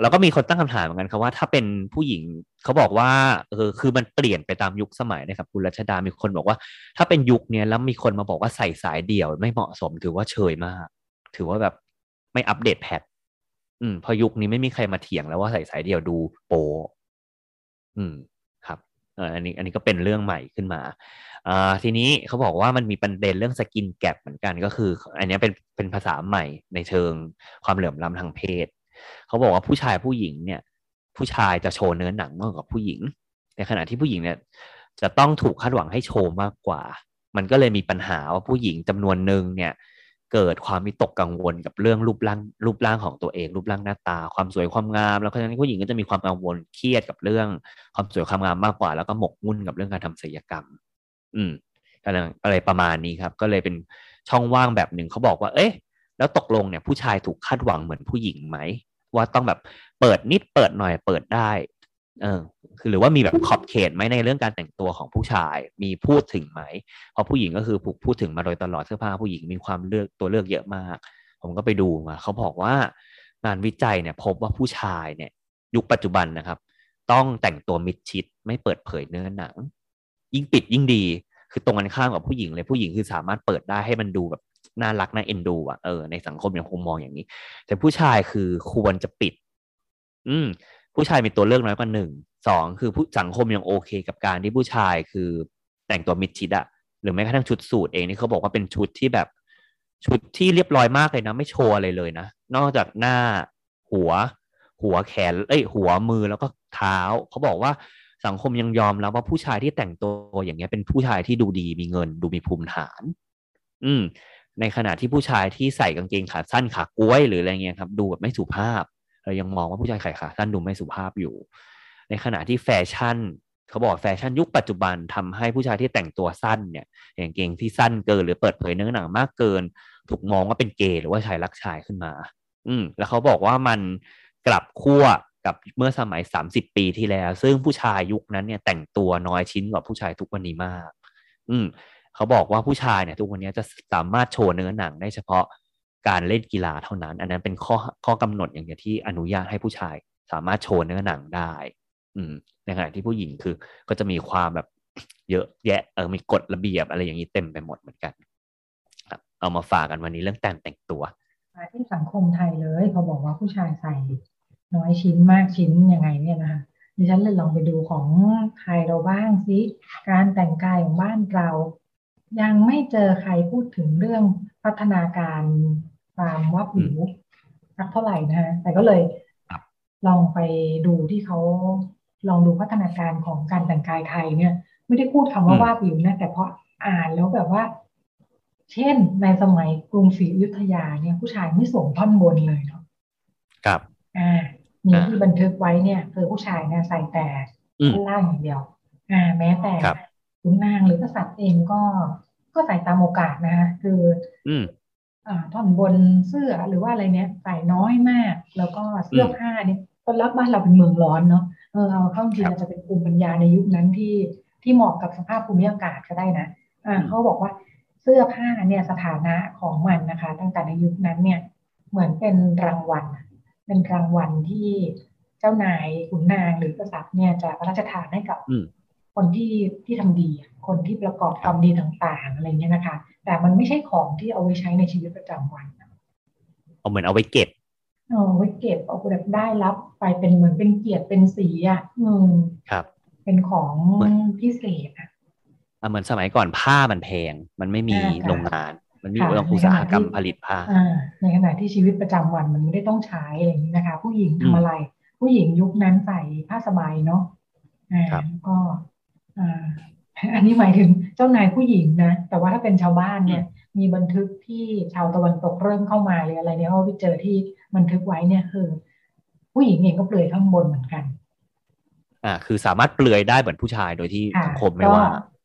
แล้วก็มีคนตั้งคำถามเหมือนกันครับว่าถ้าเป็นผู้หญิงเขาบอกว่าเออคือมันเปลี่ยนไปตามยุคสมัยนะครับคุณรัชดามีคนบอกว่า ถ้าเป็นยุคนี้แล้วมีคนมาบอกว่าใส่สายเดี่ยวไม่เหมาะสมถือว่าเฉยมาก ถือว่าแบบไม่อัปเดตแพท อืมพอยุคนี้ไม่มีใครมาเถียงแล้วว่าใส่สายเดียวดูโป อืมครับเอออันนี้อันนี้ก็เป็นเรื่องใหม่ขึ้นมาอ่าทีนี้เขาบอกว่ามันมีประเด็นเรื่องสกินแกปเหมือนกันก็คือ อันนี้เป็นเป็นภาษาใหม่ในเชิงความเหลื่อมล้ำทางเพศ เขาบอกว่าผู้ชายผู้หญิงเนี่ย ผู้ชายจะโชว์เนื้อหนังมากกว่าผู้หญิง ในขณะที่ผู้หญิงเนี่ย จะต้องถูกคาดหวังให้โชว์มากกว่า มันก็เลยมีปัญหาว่าผู้หญิงจำนวนหนึ่งเนี่ย เกิดความมิตกกังวลกับเรื่องรูปร่างรูปร่างของตัวเอง รูปร่างหน้าตา ความสวยความงาม แล้วเพราะฉะนั้นผู้หญิงก็จะมีความกังวลเครียดกับเรื่องความสวยความงามมากกว่า แล้วก็หมกมุ่นกับเรื่องการทำศัลยกรรม อืมอะไรประมาณนี้ครับ ก็เลยเป็นช่องว่างแบบหนึ่งเขาบอกว่า เอ๊ะ แล้วตกลงเนี่ยผู้ชายถูกคาดหวังเหมือนผู้หญิงไหมว่าต้องแบบเปิดนิดเปิดหน่อยเปิดได้ เออ คือหรือว่ามีแบบขอบเขตไหมในเรื่องการแต่งตัวของผู้ชาย มีพูดถึงไหมเพราะผู้หญิงก็คือผูกพูดถึงมาโดยตลอดเสื้อผ้าผู้หญิงมีความเลือกตัวเลือกเยอะมาก ผมก็ไปดูมาเขาบอกว่างานวิจัยเนี่ยพบว่าผู้ชายเนี่ย ยุคปัจจุบันนะครับ ต้องแต่งตัวมิดชิด ไม่เปิดเผยเนื้อหนัง ยิ่งปิดยิ่งดี คือตรงกันข้ามกับผู้หญิงเลยผู้หญิงคือสามารถเปิดได้ให้มันดูแบบน่ารักน่าเอ็นดูอะเออในสังคมยังคงมองอย่างนี้ แต่ผู้ชายคือควรจะปิด อืมผู้ชายมีตัวเลือกน้อยกว่าหนึ่ง สองคือผู้สังคมยังโอเคกับการที่ผู้ชายคือแต่งตัวมิดชิดอะหรือแม้กระทั่งชุดสูทเองนี่เขาบอกว่าเป็นชุดที่แบบ ชุดที่เรียบร้อยมากเลยนะ ไม่โชว์อะไรเลยนะ นอกจากหน้าหัว หัวแขน เอ้ย หัวมือแล้วก็เท้าเขาบอกว่าสังคมยังยอมแล้วว่าผู้ชายที่แต่งตัวอย่างเงี้ยเป็นผู้ชายที่ดูดีมีเงิน ดูมีภูมิฐาน อืม ในขณะที่ผู้ชายที่ใส่กางเกงขาสั้นขากล้วยหรืออะไรเงี้ยครับ ดูแบบไม่สุภาพเรายังมองว่าผู้ชายใส่ขาสั้นดูไม่สุภาพอยู่ ในขณะที่แฟชั่นเขาบอกแฟชั่นยุคปัจจุบันทำให้ผู้ชายที่แต่งตัวสั้นเนี่ยอย่างเกงที่สั้นเกินหรือเปิดเผยเนื้อหนังมากเกิน ถูกมองว่าเป็นเกย์หรือว่าชายรักชายขึ้นมา อืมแล้วเขาบอกว่ามันกลับขั้วกับเมื่อสมัยสามสิบปีที่แล้ว ซึ่งผู้ชายยุคนั้นเนี่ยแต่งตัวน้อยชิ้นกว่าผู้ชายทุกวันนี้มาก อืมเขาบอกว่าผู้ชายเนี่ยทุกวันนี้จะสามารถโชว์เนื้อหนังได้เฉพาะการเล่นกีฬาเท่านั้น อันนั้นเป็นข้อข้อกำหนดอย่างเดียวที่อนุญาตให้ผู้ชายสามารถโชว์เนื้อหนังได้ อืมในขณะที่ผู้หญิงคือก็จะมีความแบบเยอะแยะเออมีกฎระเบียบอะไรอย่างนี้เต็มไปหมดเหมือนกันครับเอามาฝากกันวันนี้เรื่องแต่งแต่งตัวมาที่สังคมไทยเลยเขาบอกว่าผู้ชายใส่น้อยชิ้นมากชิ้นยังไงเนี่ยนะคะดิฉันเลยลองไปดูของใครเราบ้างสิการแต่งกายของบ้านเรา ยังไม่เจอใครพูดถึงเรื่องพัฒนาการความวับหวิวสักเท่าไหร่นะฮะแต่ก็เลยลองไปดูที่เขา ลองดูพัฒนาการของการแต่งกายไทยเนี่ย ไม่ได้พูดคำว่าว่าวิวนะแต่พออ่านแล้วแบบว่า เช่นในสมัยกรุงศรีอยุธยาเนี่ยผู้ชายไม่สวมท่อนบนเลยเนาะครับอ่ามีที่บันทึกไว้เนี่ย คือผู้ชายเนี่ยใส่แต่ท่อนล่างอย่างเดียว อ่า แม้แต่ขุนนางหรือกษัตริย์เองก็ก็ใส่ตามโอกาสนะฮะคือ อืมอ่าท่อนบนเสื้อหรือว่าอะไรเนี้ยใส่น้อยมาก แล้วก็เสื้อผ้าเนี่ยคนรับบ้านเราเป็นเมืองร้อนเนาะ เออเอาเข้าจริงอาจจะเป็นภูมิปัญญาในยุคนั้นที่ที่เหมาะกับสภาพภูมิอากาศก็ได้นะอ่าเขาบอกว่าเสื้อผ้าเนี่ยสถานะของมันนะคะ ตั้งแต่ในยุคนั้นเนี่ยเหมือนเป็นรางวัล เป็นรางวัลที่เจ้านายขุนนางหรือกษัตริย์เนี่ยจะพระราชทานให้กับคนที่ที่ทำดี คนที่ประกอบความดีต่างๆอะไรเงี้ยนะคะ แต่มันไม่ใช่ของที่เอาไว้ใช้ในชีวิตประจำวันเอาเหมือนเอาไว้เก็บ เอาไว้เก็บเอาแบบได้รับไปเป็นเหมือนเป็นเกียรติเป็นสีอะ อืมครับ เป็นของพิเศษอะเหมือนสมัยก่อนผ้ามันแพง มันไม่มีโรงงาน มันมีอุตสาหกรรมผลิตผ้าในขณะที่ชีวิตประจำวันมันไม่ได้ต้องใช้อะไรอย่างนี้นะคะ ผู้หญิงทำอะไร ผู้หญิงยุคนั้นใส่ผ้าสบายเนาะอ่าก็อ่าอันนี้หมายถึงเจ้านายผู้หญิงนะ แต่ว่าถ้าเป็นชาวบ้านเนี่ย มีบันทึกที่ชาวตะวันตกเริ่มเข้ามาหรืออะไรเนี่ยเขาไปเจอที่บันทึกไว้เนี่ยคือ ผู้หญิงเองก็เปลือยข้างบนเหมือนกัน อ่า คือสามารถเปลือยได้เหมือนผู้ชายโดยที่สังคมไม่ว่า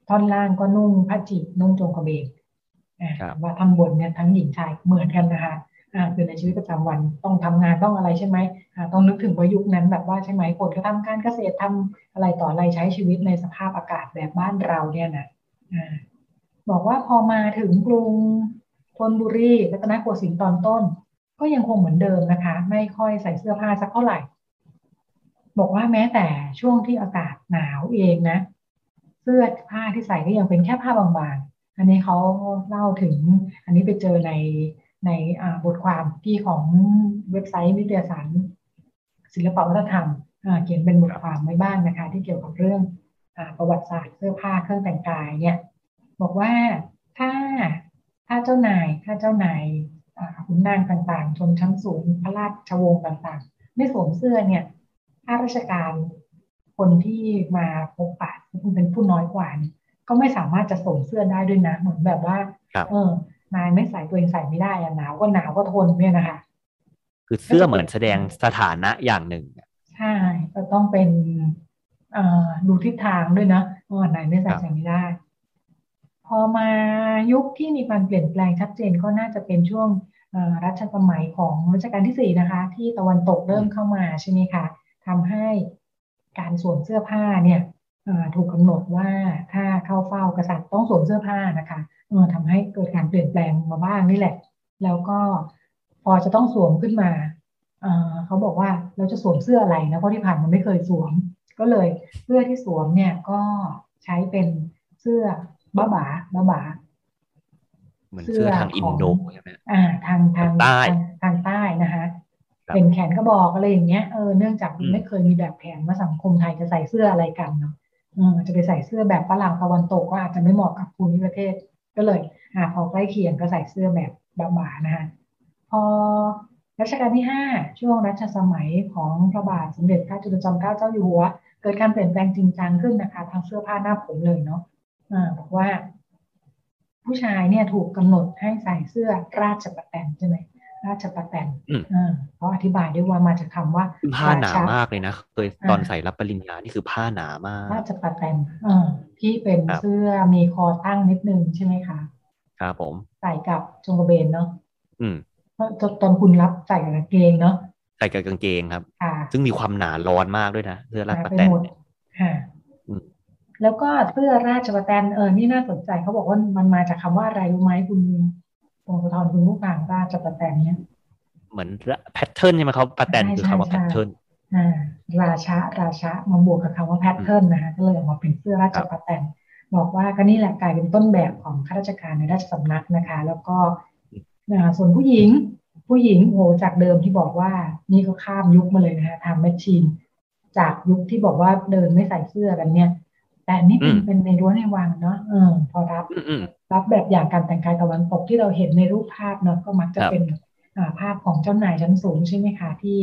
ท่อนล่างก็นุ่งผ้าจีบนุ่งจงกระเบนว่าทั้งบนเนี่ยทั้งหญิงชายเหมือนกันนะคะอ่าคือในชีวิตประจำวันต้องทำงานต้องอะไรใช่ไหมอ่าต้องนึกถึงว่ายุคนั้นแบบว่าใช่ไหมคนก็ทำการเกษตรทำอะไรต่ออะไรใช้ชีวิตในสภาพอากาศแบบบ้านเราเนี่ยนะอ่า บอกว่าพอมาถึงกรุงธนบุรีรัตนโกสินทร์ตอนต้น ก็ยังคงเหมือนเดิมนะคะ ไม่ค่อยใส่เสื้อผ้าสักเท่าไหร่ บอกว่าแม้แต่ช่วงที่อากาศหนาวเองนะ เสื้อผ้าที่ใส่ก็ยังเป็นแค่ผ้าบางๆ อันนี้เขาเล่าถึง อันนี้ไปเจอในในบทความที่ของเว็บไซต์นิตยสารศิลปวัฒนธรรมเขียนเป็นบทความไว้บ้างนะคะ ที่เกี่ยวกับเรื่องอประวัติศาสตร์เสื้อผ้าเครื่องแต่งกายเนี่ย บอกว่าถ้าถ้าเจ้านายถ้าเจ้านายขุนนางต่างๆ ชนชั้นสูงพระราชวงศ์ต่างๆ ไม่สวมเสื้อเนี่ยข้าราชการคนที่มาพบปะเป็นผู้น้อยกว่านี่ก็ไม่สามารถจะส่งเสื้อได้ด้วยนะ เหมือนแบบว่า เออนายไม่ใส่ตัวเองใส่ไม่ได้อะหนาวก็หนาวก็ทนเนี่ยนะคะ คือเสื้อเหมือนแสดงสถานะอย่างหนึ่งใช่ก็ต้องเป็นดูทิศทางด้วยนะว่าไหนไม่ใส่ใส่ไม่ได้ พอมายุคที่มีการเปลี่ยนแปลงชัดเจนก็น่าจะเป็นช่วงรัชสมัยของรัชกาลที่สี่นะคะ ที่ตะวันตกเริ่มเข้ามาใช่ไหมคะทำให้การสวมเสื้อผ้าเนี่ยถูกกำหนดว่าถ้าเข้าเฝ้ากษัตริย์ต้องสวมเสื้อผ้านะคะทำให้เกิดการเปลี่ยนแปลงมาบ้างนี่แหละ แล้วก็พอจะต้องสวมขึ้นมาเขาบอกว่าเราจะสวมเสื้ออะไรนะเพราะที่ผ่านมันไม่เคยสวม ก็เลยเสื้อที่สวมเนี่ยก็ใช้เป็นเสื้อ บ้าบาบ้าบาเหมือนเสื้อทางอินโดใช่ไหมอ่า ทางทางใต้ทางใต้นะคะเป็นแขนกระบอกอะไรอย่างเงี้ยเออเนื่องจากไม่เคยมีแบบแผนว่าสังคมไทยจะใส่เสื้ออะไรกันเนาะเออจะไปใส่เสื้อแบบฝรั่งตะวันตกก็อาจจะไม่เหมาะกับภูมิประเทศ ก็เลยอ่าพอใกล้เคียงก็ใส่เสื้อแบบบาๆนะคะพอรัชกาลที่ห้าช่วงรัชสมัยของพระบาทสมเด็จพระจุลจอมเกล้าเจ้าอยู่หัว เกิดการเปลี่ยนแปลงจริงจังขึ้นนะคะทางเสื้อผ้าหน้าผมเลยเนาะอ่า บอกว่า ผู้ชายเนี่ยถูกกำหนดให้ใส่เสื้อราชประแตนใช่ไหมราชประแตนเขาอธิบายด้วยว่ามาจากคาว่าผ้าหนามากเลยนะเคยตอนใส่รับปริญญานี่คือผ้าหนามาก ราชประแตนที่เป็นเสื้อมีคอตั้งนิดนึงใช่ไหมคะครับผม ใส่กับจงกระเบนเนาะอืมตอนคุณรับใส่กับกางเกงเนาะใส่กับกางเกงครับ ซึ่งมีความหนาร้อนมากด้วยนะเสื้อราชประแตนค่ะ แล้วก็เสื้อราชปะแตนเออนี่น่าสนใจเขาบอกว่ามันมาจากคำว่าอะไรรู้ไหมคุณตรงสะท้อนคุณผู้ฟังว่าจะประแตนเนี้ยเหมือน pattern ใช่ไหมเขาปะแตนคือคำว่าแพทเทิร์นอ่าราชาราชามาบวกกับคำว่า pattern นะคะก็เลยออกมาเป็นเสื้อราชปะแตนบอกว่าก็นี่แหละกลายเป็นต้นแบบของข้าราชการในราชสำนักนะคะ แล้วก็ส่วนผู้หญิงผู้หญิงโหจากเดิมที่บอกว่านี่ก็ข้ามยุคมาเลยนะคะทำแมชชีน จากยุคที่บอกว่าเดินไม่ใส่เสื้อกันเนี่ย แต่นี่เป็นเป็นในรั้วในวังเนาะเออพอรับรับแบบอย่างการแต่งกายตะวันตกที่เราเห็นในรูปภาพเนาะก็มักจะเป็นภาพของเจ้านายชั้นสูงใช่ไหมคะที่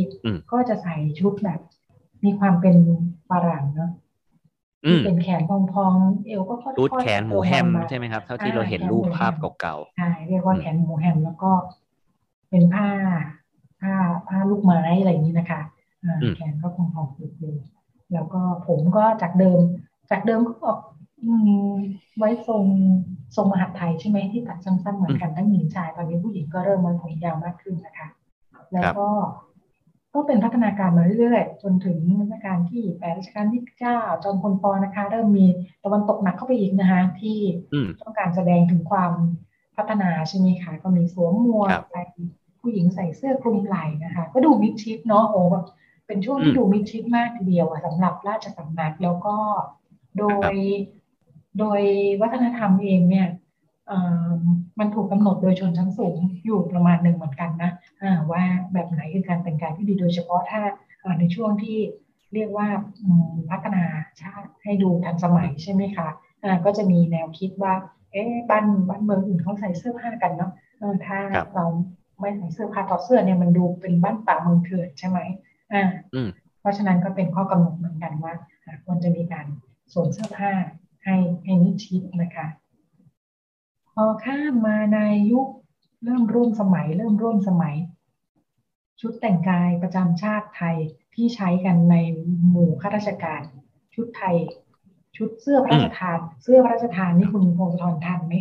ก็จะใส่ชุดแบบ มีความเป็นฝรั่งเนาะที่เป็นแขนพองๆ เอวก็ค่อยๆรูดแขนหมูแฮมใช่ไหมครับเท่าที่เราเห็นรูปภาพเก่าๆใช่เรียกว่าแขนหมูแฮมแล้วก็ เป็นผ้าผ้าผ้าลูกไม้อะไรอย่างนี้นะคะแขนก็พองๆเยแล้วก็ผมก็จากเดิม จากเดิมก็บอกไว้ทรงทรงมหาไทยใช่ไหมที่ตัดสั้นๆเหมือนกันทั้งหญิงชาย ตอนนี้ผู้หญิงก็เริ่มไว้ผมยาวมากขึ้นนะคะ แล้วก็ก็เป็นพัฒนาการมาเรื่อยๆ จนถึงรัชกาลที่แปดรัชกาลที่เก้าจอมพลปอนะคะ เริ่มมีตะวันตกหนักเข้าไปอีกนะคะ ที่ต้องการแสดงถึงความพัฒนาใช่ไหมคะก็มีสวมหมวกใส่ผู้หญิงใส่เสื้อคลุมไหล่นะคะ ก็ดูมิดชิดเนาะโอ้แบบเป็นช่วงที่ดูมิดชิดมากทีเดียวสำหรับราชสำนักแล้วก็ โดยโดยวัฒนธรรมเองเนี่ยมันถูกกาหนดโดยชนชั้นสูงอยู่ประมาณหนึ่งเหมือนกันนะว่าแบบไหนคือการแต่งกายที่ดีโดยเฉพาะถ้าในช่วงที่เรียกว่าพัฒนาชาติให้ดูทันสมัยใช่ไหมคะก็จะมีแนวคิดว่า เอ๊ะบ้านบ้านเมืองอื่นเขาใส่เสื้อผ้ากันเนาะถ้าเราไม่ใส่เสื้อผ้าถอดเสื้อเนี่ยมันดูเป็นบ้านป่าเมืองเถื่อนใช่ไหมอ่าเพราะฉะนั้นก็เป็นข้อกำหนดเหมือนกันว่าควรจะมีการ สวมเสื้อผ้าให้ให้นิชิดนะคะพอข้ามมาในยุคเริ่มร่วมสมัย เริ่มร่วมสมัย ชุดแต่งกายประจำชาติไทยที่ใช้กันในหมู่ข้าราชการ ชุดไทย ชุดเสื้อพระราชทาน เสื้อพระราชทานนี่คุณพงศธรทันไหม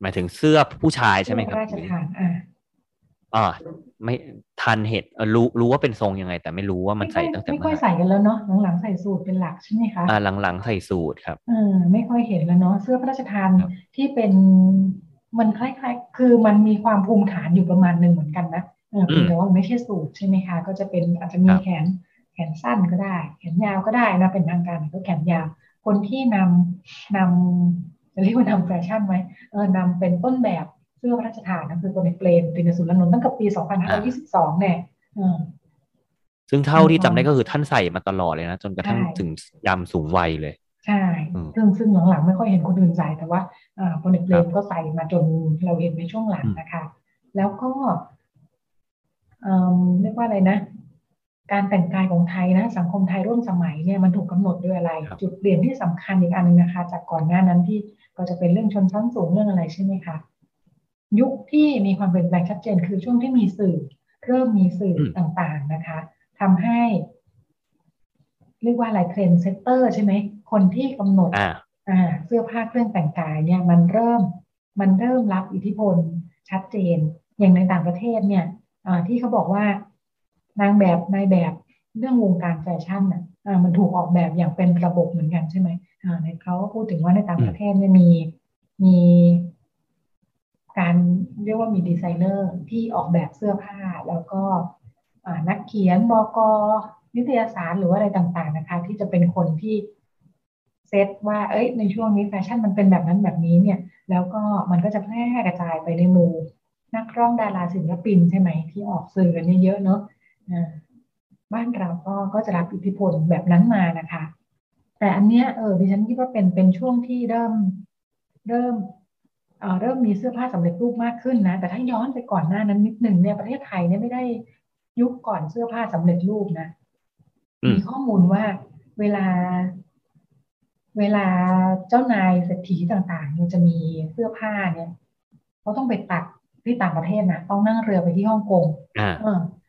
หมายถึงเสื้อผู้ชายใช่ไหมครับพระราชทานอ่า อ่าไม่ทันเหตุรู้รู้ว่าเป็นทรงยังไง แต่ไม่รู้ว่ามันใส่ตั้งแต่ไม่ค่อยใส่กันแล้วเนาะหลังๆใส่สูตรเป็นหลักใช่ไหมคะอ่าหลังๆใส่สูตรครับเออไม่ค่อยเห็นแล้วเนาะเสื้อพระราชทานที่เป็นมันคล้ายๆ คือมันมีความภูมิฐานอยู่ประมาณหนึ่งเหมือนกันนะเออแต่ว่าไม่ใช่สูตรใช่ไหมคะ ก็จะเป็นอาจจะมีแขนแขนสั้นก็ได้ แขนยาวก็ได้นะเป็นทางการก็แขนยาวคนที่นำนำจะเรียกว่านำแฟชั่นไหมเออนำเป็นต้นแบบ เสื้อพระราชทานนะคือตัวในเปลนตินสุรนนท์ตั้งแต่ปี 2522 เนี่ยซึ่งเท่าที่จำได้ก็คือท่านใส่มาตลอดเลยนะ จนกระทั่งถึงยามสูงวัยเลย ใช่ ซึ่งซึ่งหลังๆไม่ค่อยเห็นคนอื่นใส่แต่ว่าคนในเปลนก็ใส่มาจนเราเห็นในช่วงหลังนะคะ แล้วก็เรียกว่าอะไรนะ การแต่งกายของไทยนะ สังคมไทยร่วมสมัยเนี่ยมันถูกกาหนดด้วยอะไร จุดเปลี่ยนที่สำคัญอีกอันนึงนะคะ จากก่อนหน้านั้นที่ก็จะเป็นเรื่องชนชั้นสูงเรื่องอะไรใช่ไหมคะ ยุคที่มีความเปลี่ยนแปลงชัดเจน คือช่วงที่มีสื่อ เริ่มมีสื่อต่างๆนะคะทำให้ เรียกว่าอะไร trendsetter ใช่ไหมคนที่กำหนดอ่าเสื้อผ้าเครื่องแต่งกายเนี่ยมันเริ่มมันเริ่มรับอิทธิพลชัดเจน อย่างในต่างประเทศเนี่ยที่เขาบอกว่านางแบบนายแบบเรื่องวงการแฟชั่นอะมันถูกออกแบบอย่างเป็นระบบเหมือนกันใช่ไหมในเขาพูดถึงว่าในต่างประเทศเนี่ยมีมี การเรียกว่ามีดีไซเนอร์ที่ออกแบบเสื้อผ้า แล้วก็นักเขียนบก.นิตยสารหรือว่าอะไรต่างๆนะคะ ที่จะเป็นคนที่เซตว่าเอ้ยในช่วงนี้แฟชั่นมันเป็นแบบนั้นแบบนี้เนี่ย แล้วก็มันก็จะแพร่กระจายไปในหมู่นักร้องดาราศิลปินใช่ไหมที่ออกสื่อกันเยอะเนาะบ้านเราก็ก็จะรับอิทธิพลแบบนั้นมานะคะ แต่อันเนี้ยเออดิฉันคิดว่าเป็นเป็นช่วงที่เริ่มเริ่ม เริ่มมีเสื้อผ้าสำเร็จรูปมากขึ้นนะ แต่ถ้าย้อนไปก่อนหน้านั้นนิดหนึ่งเนี่ยประเทศไทยเนี่ยไม่ได้ยุคก่อนเสื้อผ้าสำเร็จรูปนะ มีข้อมูลว่าเวลา เวลาเจ้านายเศรษฐีต่างๆเนี่ยจะมีเสื้อผ้าเนี่ยเขาต้องไปตัดที่ต่างประเทศนะต้องนั่งเรือไปที่ฮ่องกงอ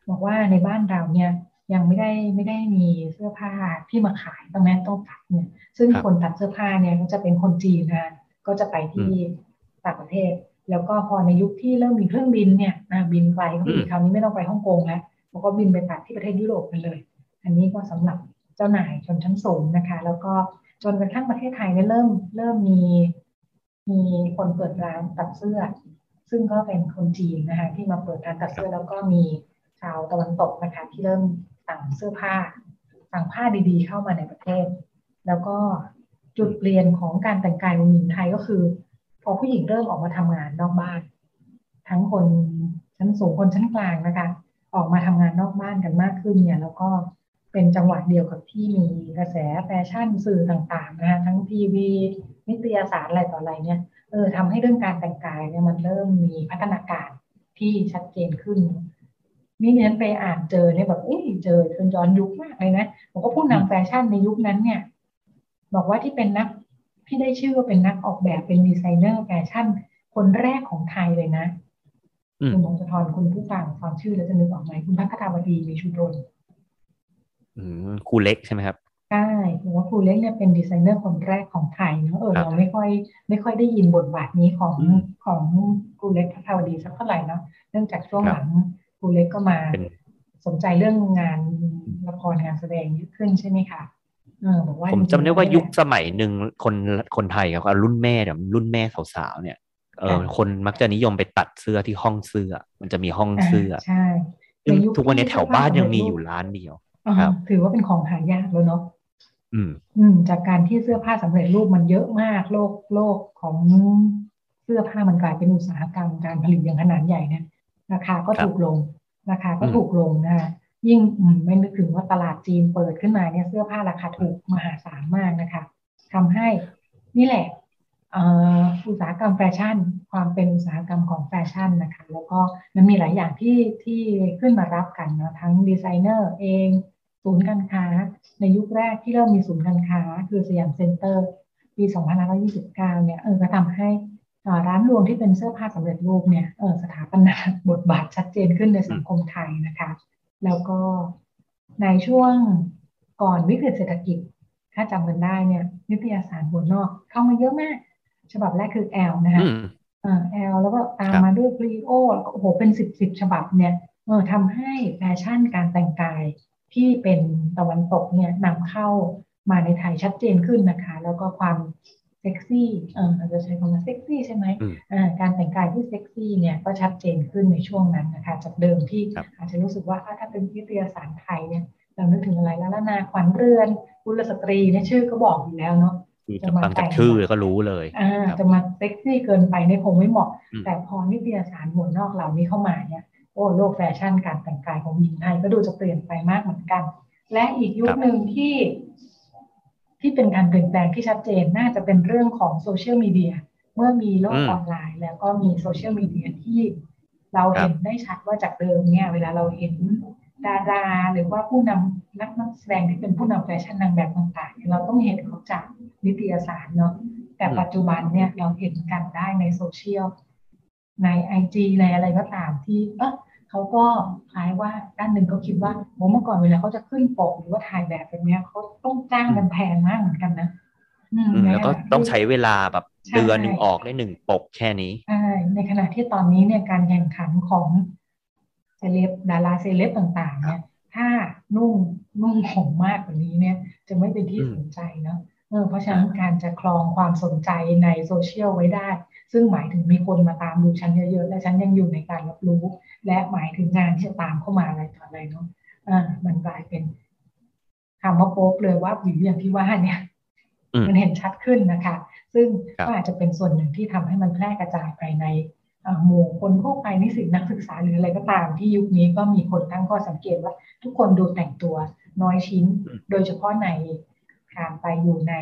บอกว่าในบ้านเราเนี่ย ยังไม่ได้ไม่ได้มีเสื้อผ้าที่มาขายต้องแม้ต้องตัดเนี่ย ซึ่งคนตัดเสื้อผ้าเนี่ยก็จะเป็นคนจีนนะก็จะไปที่ ต่างประเทศ แล้วก็พอในยุคที่เริ่มมีเครื่องบินเนี่ยบินไกลก็อีกคราวนี้ไม่ต้องไปฮ่องกงแล้วแล้วก็บินไปตัดที่ประเทศยุโรปกันเลย อันนี้ก็สำหรับเจ้านายชนชั้นสูงนะคะ แล้วก็จนกระทั่งประเทศไทยเนี่ยเริ่มเริ่มมีมีคนเปิดร้านตัดเสื้อ ซึ่งก็เป็นคนจีนนะคะที่มาเปิดร้านตัดเสื้อแล้วก็มีชาวตะวันตกนะคะที่เริ่มสั่งเสื้อผ้า สั่งผ้าดีๆ เข้ามาในประเทศ แล้วก็จุดเปลี่ยนของการแต่งกายของหญิงไทยก็คือ พอผู้หญิงเริ่มออกมาทำงานนอกบ้าน ทั้งคนชั้นสูงคนชั้นกลางนะคะ ออกมาทำงานนอกบ้านกันมากขึ้นเนี่ยแล้วก็เป็นจังหวะเดียวกับที่มีกระแสแฟชั่นสื่อต่างๆนะคะทั้งทีวีนิตยสารอะไรต่ออะไรเนี่ยเออทำให้เรื่องการแต่งกายเนี่ยมันเริ่มมีพัฒนาการที่ชัดเจนขึ้น นี่เนี่ยไปอ่านเจอเนี่ยแบบอุ้ยเจอจนย้อนยุคมากเลยนะผมก็ผู้นำแฟชั่นในยุคนั้นเนี่ย บอกว่าที่เป็นนัก ที่ได้ชื่อว่าเป็นนักออกแบบเป็นดีไซเนอร์แฟชั่น คนแรกของไทยเลยนะคุณมงคลทรคุณผู้ฟังฟังชื่อแล้วจะนึกออกไหมคุณภัทราวดีมีชูธนอืมครูเล็กใช่ไหมครับใช่หรือว่าครูเล็กเนี่ยเป็นดีไซเนอร์คนแรกของไทยเนอะเออเราไม่ค่อยไม่ค่อยได้ยินบทบาทนี้ของของครูเล็กพัฒนาวดีสักเท่าไหร่เนาะเนื่องจากช่วงหลังครูเล็กก็มาสนใจเรื่องงานละครงานแสดงเยอะขึ้นใช่ไหมคะ ผมจำได้ว่ายุคสมัยหนึ่งคนคนไทยกับรุ่นแม่แบบรุ่นแม่สาวๆเนี่ยเออคนมักจะนิยมไปตัดเสื้อที่ห้องเสื้อ มันจะมีห้องเสื้อใช่ทุกวันนี้แถวบ้านยังมีอยู่ร้านเดียวครับ ถือว่าเป็นของหายากแล้วเนาะอืม อืม จากการที่เสื้อผ้าสำเร็จรูปมันเยอะมาก โลกโลกของเสื้อผ้ามันกลายเป็นอุตสาหกรรมการผลิตอย่างขนาดใหญ่เนี่ยราคาก็ถูกลง ราคาก็ถูกลงนะคะ ยิ่งไม่นึกถึงว่าตลาดจีนเปิดขึ้นมาเนี่ยเสื้อผ้าราคาถูกมหาศาลมากนะคะทำให้นี่แหละอุตสาหกรรมแฟชั่น ความเป็นอุตสาหกรรมของแฟชั่นนะคะ แล้วก็มันมีหลายอย่างที่ที่ขึ้นมารับกันเนาะทั้งดีไซเนอร์เองศูนย์การค้า ในยุคแรกที่เริ่มมีศูนย์การค้า คือสยามเซ็นเตอร์ปี2529 เนี่ยเออก็ทำให้ร้านรวมที่เป็นเสื้อผ้าสำเร็จรูปเนี่ยเออสถาปนาบทบาทชัดเจนขึ้นในสังคมไทยนะคะ แล้วก็ในช่วงก่อนวิกฤตเศรษฐกิจ ถ้าจำกันได้เนี่ยนิตยสารหัวนอกเข้ามาเยอะมาก ฉบับแรกคือแอลนะคะแอลแล้วก็ตามมาด้วยคลีโอแล้วก็โอ้โหเป็นสิบสิบฉบับเนี่ยเออทำให้แฟชั่นการแต่งกายที่เป็นตะวันตกเนี่ยนำเข้ามาในไทยชัดเจนขึ้นนะคะ แล้วก็ความ เซ็กซี่เออเราจะใช้คำว่าเซ็กซี่ใช่ไหมอ่าการแต่งกายที่เซ็กซี่เนี่ยก็ชัดเจนขึ้นในช่วงนั้นนะคะจากเดิมที่อาจจะรู้สึกว่าถ้าเป็นนิตยสารไทยเนี่ยเรานึกถึงอะไรแล้วลนาขวัญเรือนกุลสตรีเนี่ยชื่อก็บอกอยู่แล้วเนาะจะมาแต่งชื่อก็รู้เลยอ่าจะมาเซ็กซี่เกินไปเนี่ยคงไม่เหมาะ แต่พอนิตยสารหัวนอกเหล่านี้เข้ามาเนี่ยโอ้โลกแฟชั่นการแต่งกายของหญิงไทยก็ดูจะเปลี่ยนไปมากเหมือนกัน และอีกยุคหนึ่งที่ ที่เป็นการเปลี่ยนแปลงที่ชัดเจนน่าจะเป็นเรื่องของโซเชียลมีเดียเมื่อมีโลกออนไลน์ แล้วก็มีโซเชียลมีเดียที่เราเห็นได้ชัดว่าจากเดิมเนี่ย เวลาเราเห็นดาราหรือว่าผู้นำนักนักแสดงที่เป็นผู้นำแฟชั่นนางแบบต่างๆ เราต้องเห็นเขาจากนิตยสารเนาะแต่ปัจจุบันเนี่ยเราเห็นกันได้ในโซเชียลในไอจีในอะไรก็ตามที่เออ เขาก็คล้ายว่าด้านหนึ่งเขาคิดว่าโเมื่อก่อนเวลาเขาจะขึ้นปกหรือว่าถ่ายแบบแบบนี้เขาต้องจ้างกันแพงมากเหมือนกันนะแล้วก็ต้องใช้เวลาแบบเดือนหนึ่งออกได้หนึ่งปกแค่นี้ใช่ในขณะที่ตอนนี้เนี่ยการแข่งขันของเซเลบดาราเซเลบต่าง ๆ เนี่ย ถ้านุ่งนุ่งผมมากกว่านี้เนี่ย จะไม่เป็นที่สนใจเนาะ เพราะฉะนั้นการจะคลองความสนใจในโซเชียลไว้ได้ ซึ่งหมายถึงมีคนมาตามดูฉันเยอะๆ และฉันยังอยู่ในการรับรู้ และหมายถึงงานที่จะตามเข้ามาอะไรต่ออะไรเนาะอ่ามันกลายเป็นคำว่าโป๊กเลยว่าวิวอย่างที่ว่าเนี่ย มันเห็นชัดขึ้นนะคะ ซึ่งก็อาจจะเป็นส่วนหนึ่งที่ทำให้มันแพร่กระจายไปในหมู่คนทั่วไปนิสิตนักศึกษาหรืออะไรก็ตามที่ยุคนี้ก็มีคนตั้งข้อสังเกตว่า ทุกคนดูแต่งตัวน้อยชิ้น โดยเฉพาะใน การไปอยู่ใน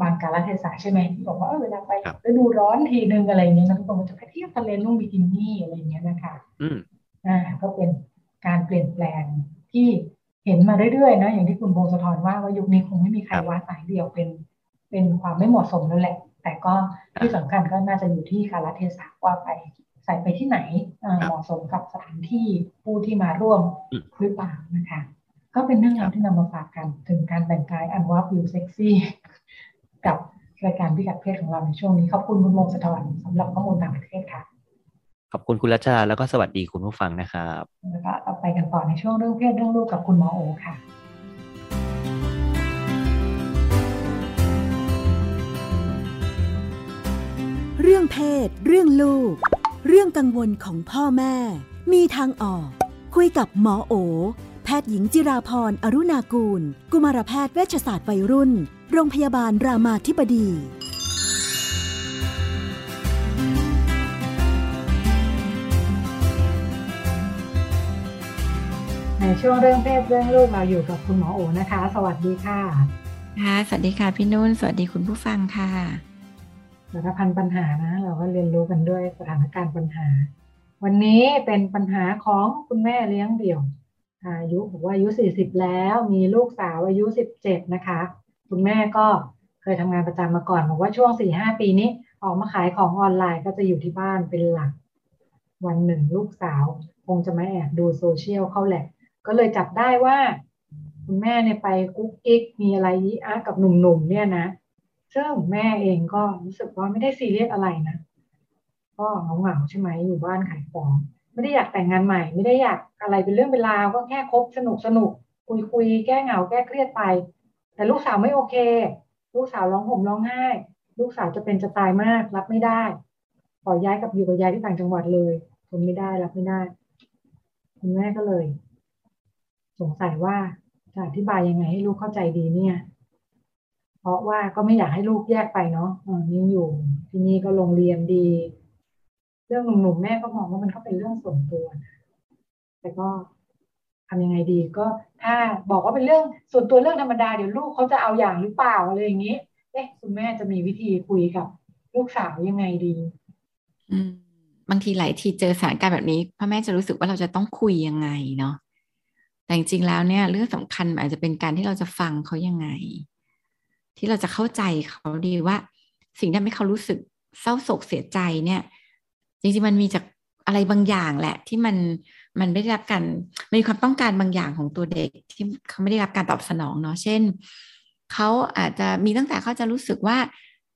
บางกาลเทศะใช่ไหมบอกว่าเวลาไปฤดูร้อนทีนึงอะไรเงี้ยนะทุกคนจะไปเที่ยวทะเลนุ่งบิกินี่อะไรเงี้ยนะคะอืมอ่าก็เป็นการเปลี่ยนแปลงที่เห็นมาเรื่อยๆนะอย่างที่คุณพงศธรว่าว่ายุคนี้คงไม่มีใครว่าสายเดียวเป็น เป็นความไม่เหมาะสมนั่นแหละ แต่ก็ที่สำคัญก็น่าจะอยู่ที่กาลเทศะว่าไปใส่ไปที่ไหนเหมาะสมกับสถานที่ผู้ที่มาร่วมหรือเปล่านะคะ ก็เป็นเรื่องราวที่นำมาฝากกันถึงการแต่งกายอันว่าวิวเซ็กซี่กับรายการพิกัดเพศของเราในช่วงนี้ขอบคุณคุณมงสะทอนสำหรับข้อมูลต่างประเทศค่ะ ขอบคุณคุณรัชดาแล้วก็สวัสดีคุณผู้ฟังนะครับแล้วก็ต่อไปกันต่อในช่วงเรื่องเพศเรื่องลูกกับคุณหมอโอค่ะเรื่องเพศ เรื่องลูก เรื่องกังวลของพ่อแม่ มีทางออก คุยกับหมอโอแพทย์หญิงจิราพรอรุณากูล กุมารแพทย์เวชศาสตร์วัยรุ่น โรงพยาบาลรามาธิบดีคในช่วงเรื่องเพศเรื่องลูกเราอยู่กับคุณหมอโอนะคะ สวัสดีค่ะค่ะสวัสดีค่ะพี่นุ่น สวัสดีคุณผู้ฟังค่ะสารพันปัญหานะ เราก็เรียนรู้กันด้วยสถานการณ์ปัญหา วันนี้เป็นปัญหาของคุณแม่เลี้ยงเดี่ยว อายุบอกว่าอายุสี่สิบแล้วมีลูกสาวอายุสิบเจ็ดนะคะคุณแม่ก็เคยทำงานประจำมาก่อนบอกว่าช่วงสี่ห้าปีนี้ออกมาขายของออนไลน์ก็จะอยู่ที่บ้านเป็นหลัก วันหนึ่งลูกสาว คงจะมาแอบดูโซเชียลเข้าแหละ ก็เลยจับได้ว่า คุณแม่เนี่ยไปกุ๊กกิ๊กมีอะไรยีอากับหนุ่มๆเนี่ยนะซึ่งแม่เองก็รู้สึกว่าไม่ได้ซีเรียสอะไรนะก็เหงาๆใช่ไหมอยู่บ้านขายของ ไม่ได้อยากแต่งงานใหม่ ไม่ได้อยาก อะไรเป็นเรื่องเป็นราวก็แค่คบสนุกสนุกคุยคุยแก้เหงาแก้เครียดไป แต่ลูกสาวไม่โอเค ลูกสาวร้องห่มร้องไห้ ลูกสาวจะเป็นจะตายมากรับไม่ได้ ขอย้ายกับอยู่กับยายที่ต่างจังหวัดเลยทนไม่ได้รับไม่ได้คุณแม่ก็เลย สงสัยว่าจะอธิบายยังไงให้ลูกเข้าใจดีเนี่ย เพราะว่าก็ไม่อยากให้ลูกแยกไปเนาะนี่อยู่ที่นี่ก็โรงเรียนดี เรื่องหนุ่มๆแม่ก็มองว่ามันก็เป็นเรื่องส่วนตัวนะ แต่ก็ทำยังไงดีก็ถ้าบอกว่าเป็นเรื่องส่วนตัวเรื่องธรรมดาเดี๋ยวลูกเขาจะเอาอย่างหรือเปล่าอะไรอย่างนี้เอ๊ะคุณแม่จะมีวิธีคุยกับ ลูกสาวยังไงดี อืมบางทีหลายทีเจอสถานการณ์แบบนี้พ่อแม่จะรู้สึกว่าเราจะต้องคุยยังไงเนาะแต่จริงๆแล้วเนี่ย เรื่องสำคัญอาจจะเป็นการที่เราจะฟังเขายังไง ที่เราจะเข้าใจเขาดีว่า สิ่งที่ทำให้เขารู้สึกเศร้าโศกเสียใจเนี่ย จริงๆมันมีจากอะไรบางอย่างแหละ ที่มัน มันไม่ได้รับการมีความต้องการบางอย่างของตัวเด็กที่เขาไม่ได้รับการตอบสนองเนาะเช่นเขาอาจจะมีตั้งแต่เขาจะรู้สึกว่า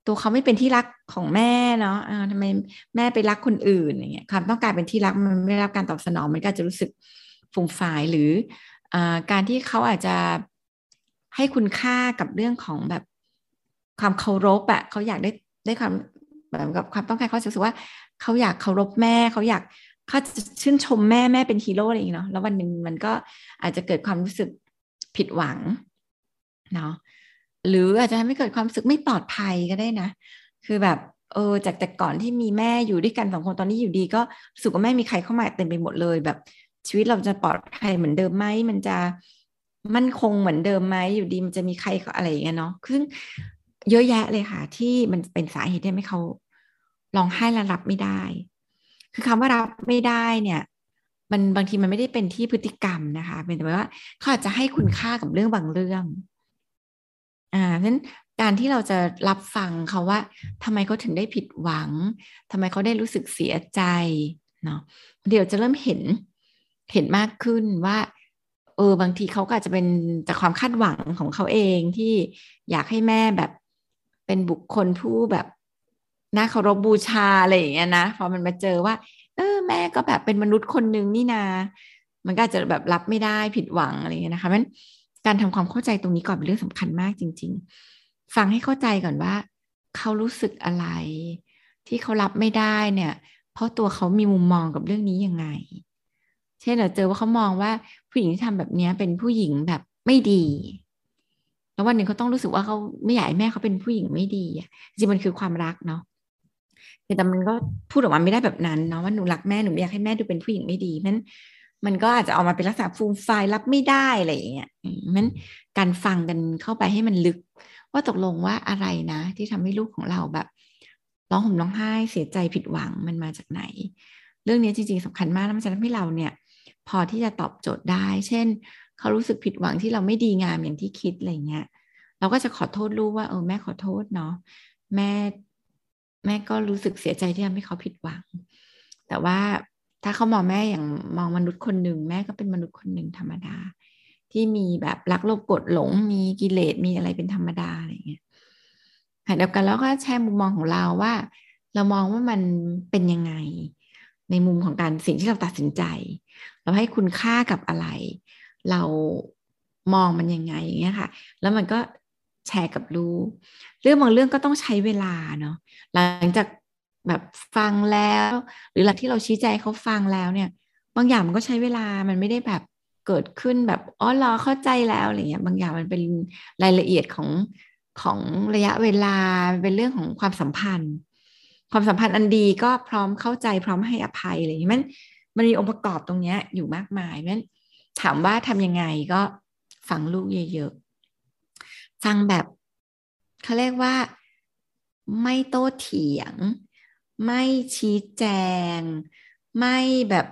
ตัวเขาไม่เป็นที่รักของแม่เนาะทำไมแม่ไปรักคนอื่นอย่างเงี้ยความต้องการเป็นที่รักมันไม่ได้รับการตอบสนองมันก็จะรู้สึกฟูมฝายหรืออการที่เขาอาจจะให้คุณค่ากับเรื่องของแบบความเคารพอะเขาอยากได้ได้ความแบบกับความต้องการเขาจะรู้สึกว่าเขาอยากเคารพแม่เขาอยาก เขาจะชื่นชมแม่แม่เป็นฮีโร่อะไรอย่างเนาะแล้ววันหนึ่งมันก็อาจจะเกิดความรู้สึกผิดหวังเนาะหรืออาจจะทำให้เกิดความรู้สึกไม่ปลอดภัยก็ได้นะ คือแบบเออจากแต่ก่อนที่มีแม่อยู่ด้วยกันสองคนตอนนี้อยู่ดีก็สุขว่าแม่มีใครเข้ามาเต็มไปหมดเลยแบบชีวิตเราจะปลอดภัยเหมือนเดิมไหมมันจะมั่นคงเหมือนเดิมไหมอยู่ดีมันจะมีใครอะไรอย่างเงี้ยเนาะซึ่งเยอะแยะเลยค่ะ ที่มันเป็นสาเหตุที่ให้เขาร้องไห้และรับไม่ได้ คือคำว่ารับไม่ได้เนี่ย มันบางทีมันไม่ได้เป็นที่พฤติกรรมนะคะเป็นแต่ว่าเขาอาจจะให้คุณค่ากับเรื่องบางเรื่องอ่าฉะนั้นการที่เราจะรับฟังเขาว่าทำไมเขาถึงได้ผิดหวังทำไมเขาได้รู้สึกเสียใจเนาะเดี๋ยวจะเริ่มเห็นเห็นมากขึ้นว่า เออบางทีเขาก็อาจจะเป็นจากความคาดหวังของเขาเองที่อยากให้แม่แบบเป็นบุคคลผู้แบบ น่าเคารพบูชาอะไรอย่างเงี้ยนะพอมันมาเจอว่า เออแม่ก็แบบเป็นมนุษย์คนนึงนี่นา มันก็จะแบบรับไม่ได้ผิดหวังอะไรเงี้ยนะคะมันการทำความเข้าใจตรงนี้ก่อนเป็นเรื่องสำคัญมากจริง ๆ ฟังให้เข้าใจก่อนว่า เขารู้สึกอะไร ที่เขารับไม่ได้เนี่ย เพราะตัวเขามีมุมมองกับเรื่องนี้ยังไง เช่นเราเจอว่าเขามองว่าผู้หญิงที่ทำแบบนี้เป็นผู้หญิงแบบไม่ดีแล้ววันหนึ่งเขาต้องรู้สึกว่าเขาไม่อยากให้แม่เขาเป็นผู้หญิงไม่ดีอะจริงมันคือความรักเนาะ แต่มันก็พูดออกมาไม่ได้แบบนั้นเนาะว่าหนูรักแม่หนูอยากให้แม่ดูเป็นผู้หญิงไม่ดีมันมันก็อาจจะออกมาเป็นลักษณะฟูมไฟรับไม่ได้อะไรอย่างเงี้ยมันการฟังกันเข้าไปให้มันลึก ว่าตกลงว่าอะไรนะ ที่ทำให้ลูกของเราแบบร้องห่มร้องไห้เสียใจผิดหวังมันมาจากไหน เรื่องนี้จริงๆสำคัญมากแล้วมันจะทำให้เราเนี่ย พอที่จะตอบโจทย์ได้ เช่น เขารู้สึกผิดหวังที่เราไม่ดีงามอย่างที่คิดอะไรเงี้ย เราก็จะขอโทษลูกว่าเออแม่ขอโทษเนาะแม่ แม่ก็รู้สึกเสียใจที่ทำให้เขาผิดหวัง แต่ว่าถ้าเขามองแม่อย่างมองมนุษย์คนหนึ่งแม่ก็เป็นมนุษย์คนหนึ่งธรรมดา ที่มีแบบรักโลภกดหลงมีกิเลสมีอะไรเป็นธรรมดาอะไรเงี้ยขณะเดียวกันแล้วก็แชร์มุมมองของเราว่า เรามองว่ามันเป็นยังไง ในมุมของการสิ่งที่เราตัดสินใจ เราให้คุณค่ากับอะไร เรามองมันยังไงอย่างเงี้ยค่ะ แล้วมันก็ แชร์กับลูก เรื่องบางเรื่องก็ต้องใช้เวลาเนาะหลังจากแบบฟังแล้ว หรือหลังที่เราชี้ใจเขาฟังแล้วเนี่ย บางอย่างมันก็ใช้เวลามันไม่ได้แบบเกิดขึ้นแบบอ๋อรอเข้าใจแล้วอะไรเงี้ยบางอย่างมันเป็นรายละเอียดของของระยะเวลาเป็นเรื่องของความสัมพันธ์ ความสัมพันธ์อันดีก็พร้อมเข้าใจพร้อมให้อภัยอะไรอย่างเงี้ยมันมันมีองค์ประกอบตรงเนี้ยอยู่มากมายมันถามว่าทำยังไงก็ฟังลูกเยอะ ฟังแบบเขาเรียกว่าไม่โต้เถียง ไม่ชี้แจง ไม่แบบ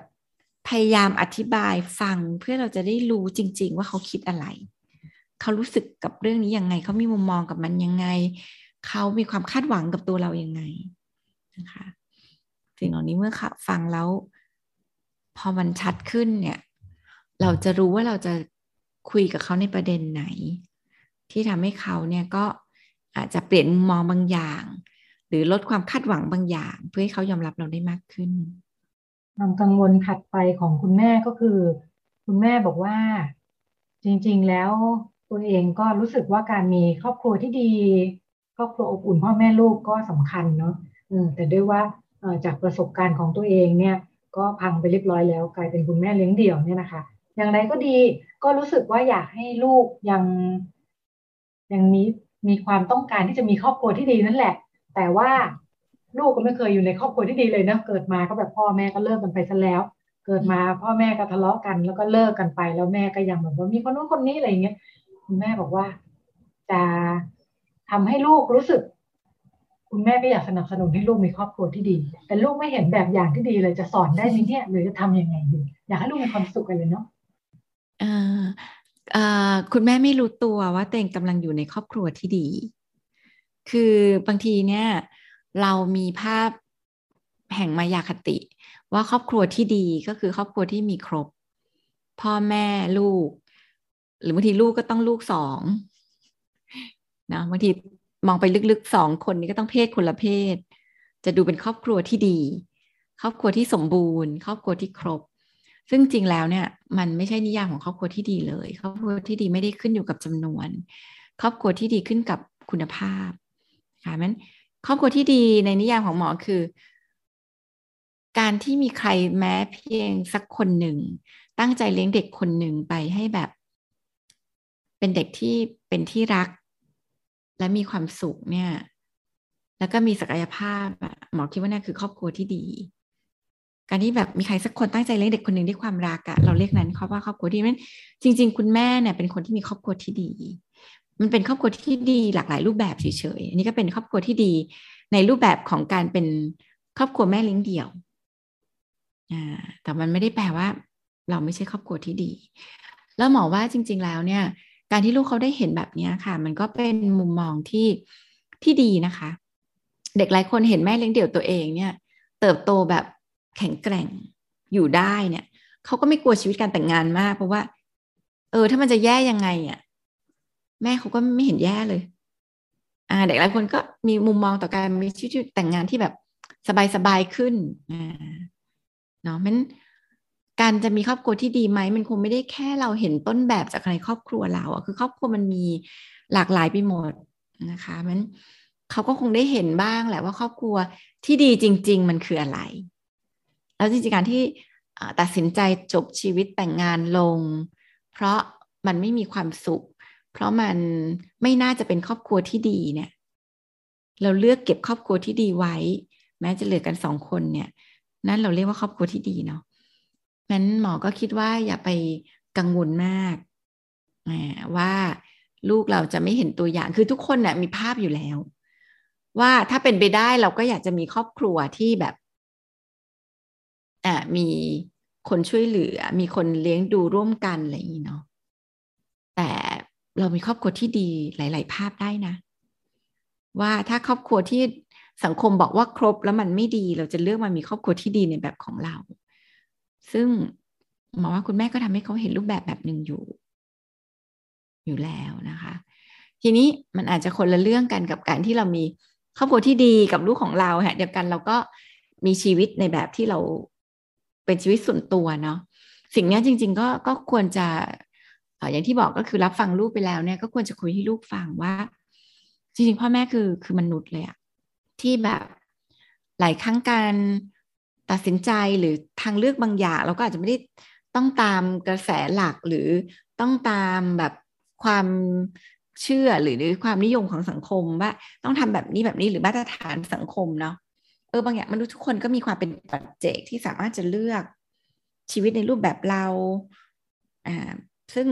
พยายามอธิบายฟังเพื่อเราจะได้รู้จริง ๆ ว่าเขาคิดอะไร เขารู้สึกกับเรื่องนี้ยังไง เขามีมุมมองกับมันยังไง เขามีความคาดหวังกับตัวเรายังไงนะคะสิ่งเหล่านี้เมื่อฟังแล้ว พอมันชัดขึ้นเนี่ย เราจะรู้ว่าเราจะคุยกับเขาในประเด็นไหน ที่ทำให้เขาเนี่ยก็อาจจะเปลี่ยนมุมมองบางอย่าง หรือลดความคาดหวังบางอย่าง เพื่อให้เขายอมรับเราได้มากขึ้นความกังวลถัดไปของคุณแม่ก็คือ คุณแม่บอกว่า จริง ๆ แล้วตัวเองก็รู้สึกว่าการมีครอบครัวที่ดี ครอบครัวอบอุ่นพ่อแม่ลูกก็สำคัญเนาะแต่ด้วยว่าจากประสบการณ์ของตัวเองเนี่ย ก็พังไปเรียบร้อยแล้ว กลายเป็นคุณแม่เลี้ยงเดี่ยวเนี่ยนะคะ อย่างไรก็ดีก็รู้สึกว่าอยากให้ลูกยัง ยังมีมีความต้องการที่จะมีครอบครัวที่ดีนั่นแหละ แต่ว่าลูกก็ไม่เคยอยู่ในครอบครัวที่ดีเลยนะ เกิดมาก็แบบพ่อแม่ก็เลิกกันไปซะแล้ว เกิดมาพ่อแม่ก็ทะเลาะกัน แล้วก็เลิกกันไป แล้วแม่ก็ยังแบบว่ามีคนนู้นคนนี้อะไรอย่างเงี้ยคุณแม่บอกว่า จะทำให้ลูกรู้สึก คุณแม่ก็อยากสนับสนุนให้ลูกมีครอบครัวที่ดี แต่ลูกไม่เห็นแบบอย่างที่ดีเลยจะสอนได้ไหมเนี่ยหรือจะทํำยังไงดี อยากให้ลูกมีความสุขกันเลยเนาะ คุณแม่ไม่รู้ตัวว่าตัวเองกำลังอยู่ในครอบครัวที่ดี คือบางทีเนี่ย เรามีภาพแห่งมายาคติ ว่าครอบครัวที่ดีก็คือครอบครัวที่มีครบ พ่อแม่ลูก หรือบางทีลูกก็ต้องลูกสองนะบางทีมองไปลึกๆสองคนนี้ก็ต้องเพศคนละเพศ จะดูเป็นครอบครัวที่ดี ครอบครัวที่สมบูรณ์ ครอบครัวที่ครบ ซึ่งจริงแล้วเนี่ยมันไม่ใช่นิยามของครอบครัวที่ดีเลย ครอบครัวที่ดีไม่ได้ขึ้นอยู่กับจำนวน ครอบครัวที่ดีขึ้นกับคุณภาพค่ะมันครอบครัวที่ดีในนิยามของหมอคือ การที่มีใครแม้เพียงสักคนหนึ่ง ตั้งใจเลี้ยงเด็กคนหนึ่งไปให้แบบ เป็นเด็กที่เป็นที่รัก และมีความสุขเนี่ย แล้วก็มีศักยภาพหมอคิดว่านี่คือครอบครัวที่ดี การที่แบบมีใครสักคนตั้งใจเลี้ยงเด็กคนหนึ่งด้วยความรักอะเราเรียกนั้นเขาว่าครอบครัวที่นั้นจริง ๆ คุณแม่เนี่ยเป็นคนที่มีครอบครัวที่ดี มันเป็นครอบครัวที่ดีหลากหลายรูปแบบเฉยๆอันนี้ก็เป็นครอบครัวที่ดีในรูปแบบของการเป็นครอบครัวแม่เลี้ยงเดี่ยวอ่าแต่มันไม่ได้แปลว่า เราไม่ใช่ครอบครัวที่ดี แล้วหมอว่าจริง ๆ แล้วเนี่ย การที่ลูกเขาได้เห็นแบบนี้ค่ะ มันก็เป็นมุมมองที่ที่ดีนะคะ เด็กหลายคนเห็นแม่เลี้ยงเดี่ยวตัวเองเนี่ย เติบโตแบบ แข็งแกร่งอยู่ได้เนี่ยเขาก็ไม่กลัวชีวิตการแต่งงานมาก เพราะว่า เออ ถ้ามันจะแย่ยังไงอะแม่เขาก็ไม่เห็นแย่เลย อ่า เด็กหลายคนก็มีมุมมองต่อการมีชีวิตแต่งงานที่แบบสบายๆขึ้นอ่าเนาะมันการจะมีครอบครัวที่ดีไหมมันคงไม่ได้แค่เราเห็นต้นแบบจากในครอบครัวเราอะคือครอบครัวมันมีหลากหลายไปหมดนะคะมันเขาก็คงได้เห็นบ้างแหละว่าครอบครัวที่ดีจริง ๆ มันคืออะไร แล้วจริงๆการที่ตัดสินใจจบชีวิตแต่งงานลง เพราะมันไม่มีความสุข เพราะมันไม่น่าจะเป็นครอบครัวที่ดีเนี่ย เราเลือกเก็บครอบครัวที่ดีไว้ แม้จะเหลือกันสองคนเนี่ย นั่นเราเรียกว่าครอบครัวที่ดีเนาะนั้นหมอก็คิดว่าอย่าไปกังวลมากว่าลูกเราจะไม่เห็นตัวอย่างคือทุกคนเนี่ยมีภาพอยู่แล้ว ว่าถ้าเป็นไปได้เราก็อยากจะมีครอบครัวที่แบบ อ่ามีคนช่วยเหลือ มีคนเลี้ยงดูร่วมกันอะไรอย่างนี้เนาะแต่เรามีครอบครัวที่ดีหลาย ๆ ภาพได้นะ ว่าถ้าครอบครัวที่สังคมบอกว่าครบแล้วมันไม่ดี เราจะเลือกมามีครอบครัวที่ดีในแบบของเรา ซึ่งหมอว่าคุณแม่ก็ทำให้เขาเห็นรูปแบบแบบหนึ่งอยู่ อยู่แล้วนะคะ ทีนี้มันอาจจะคนละเรื่องกันกับการที่เรามีครอบครัวที่ดีกับลูกของเราฮะเดียวกันเราก็มีชีวิตในแบบที่เรา เป็นชีวิตส่วนตัวเนาะสิ่งนี้จริง ๆ ก็ก็ควรจะอย่างที่บอกก็คือรับฟังลูกไปแล้วเนี่ยก็ควรจะคุยให้ลูกฟังว่าจริงๆพ่อแม่คือคือมนุษย์เลยอะที่แบบหลายครั้งการตัดสินใจหรือทางเลือกบางอย่าง เราก็อาจจะไม่ได้ต้องตามกระแสหลักหรือต้องตามแบบความเชื่อหรือความนิยมของสังคมว่าต้องทำแบบนี้แบบนี้หรือมาตรฐานสังคมเนาะ เออบางอย่างมนุษย์ทุกคนก็มีความเป็นปัจเจกที่สามารถจะเลือกชีวิตในรูปแบบเราอ่าซึ่ง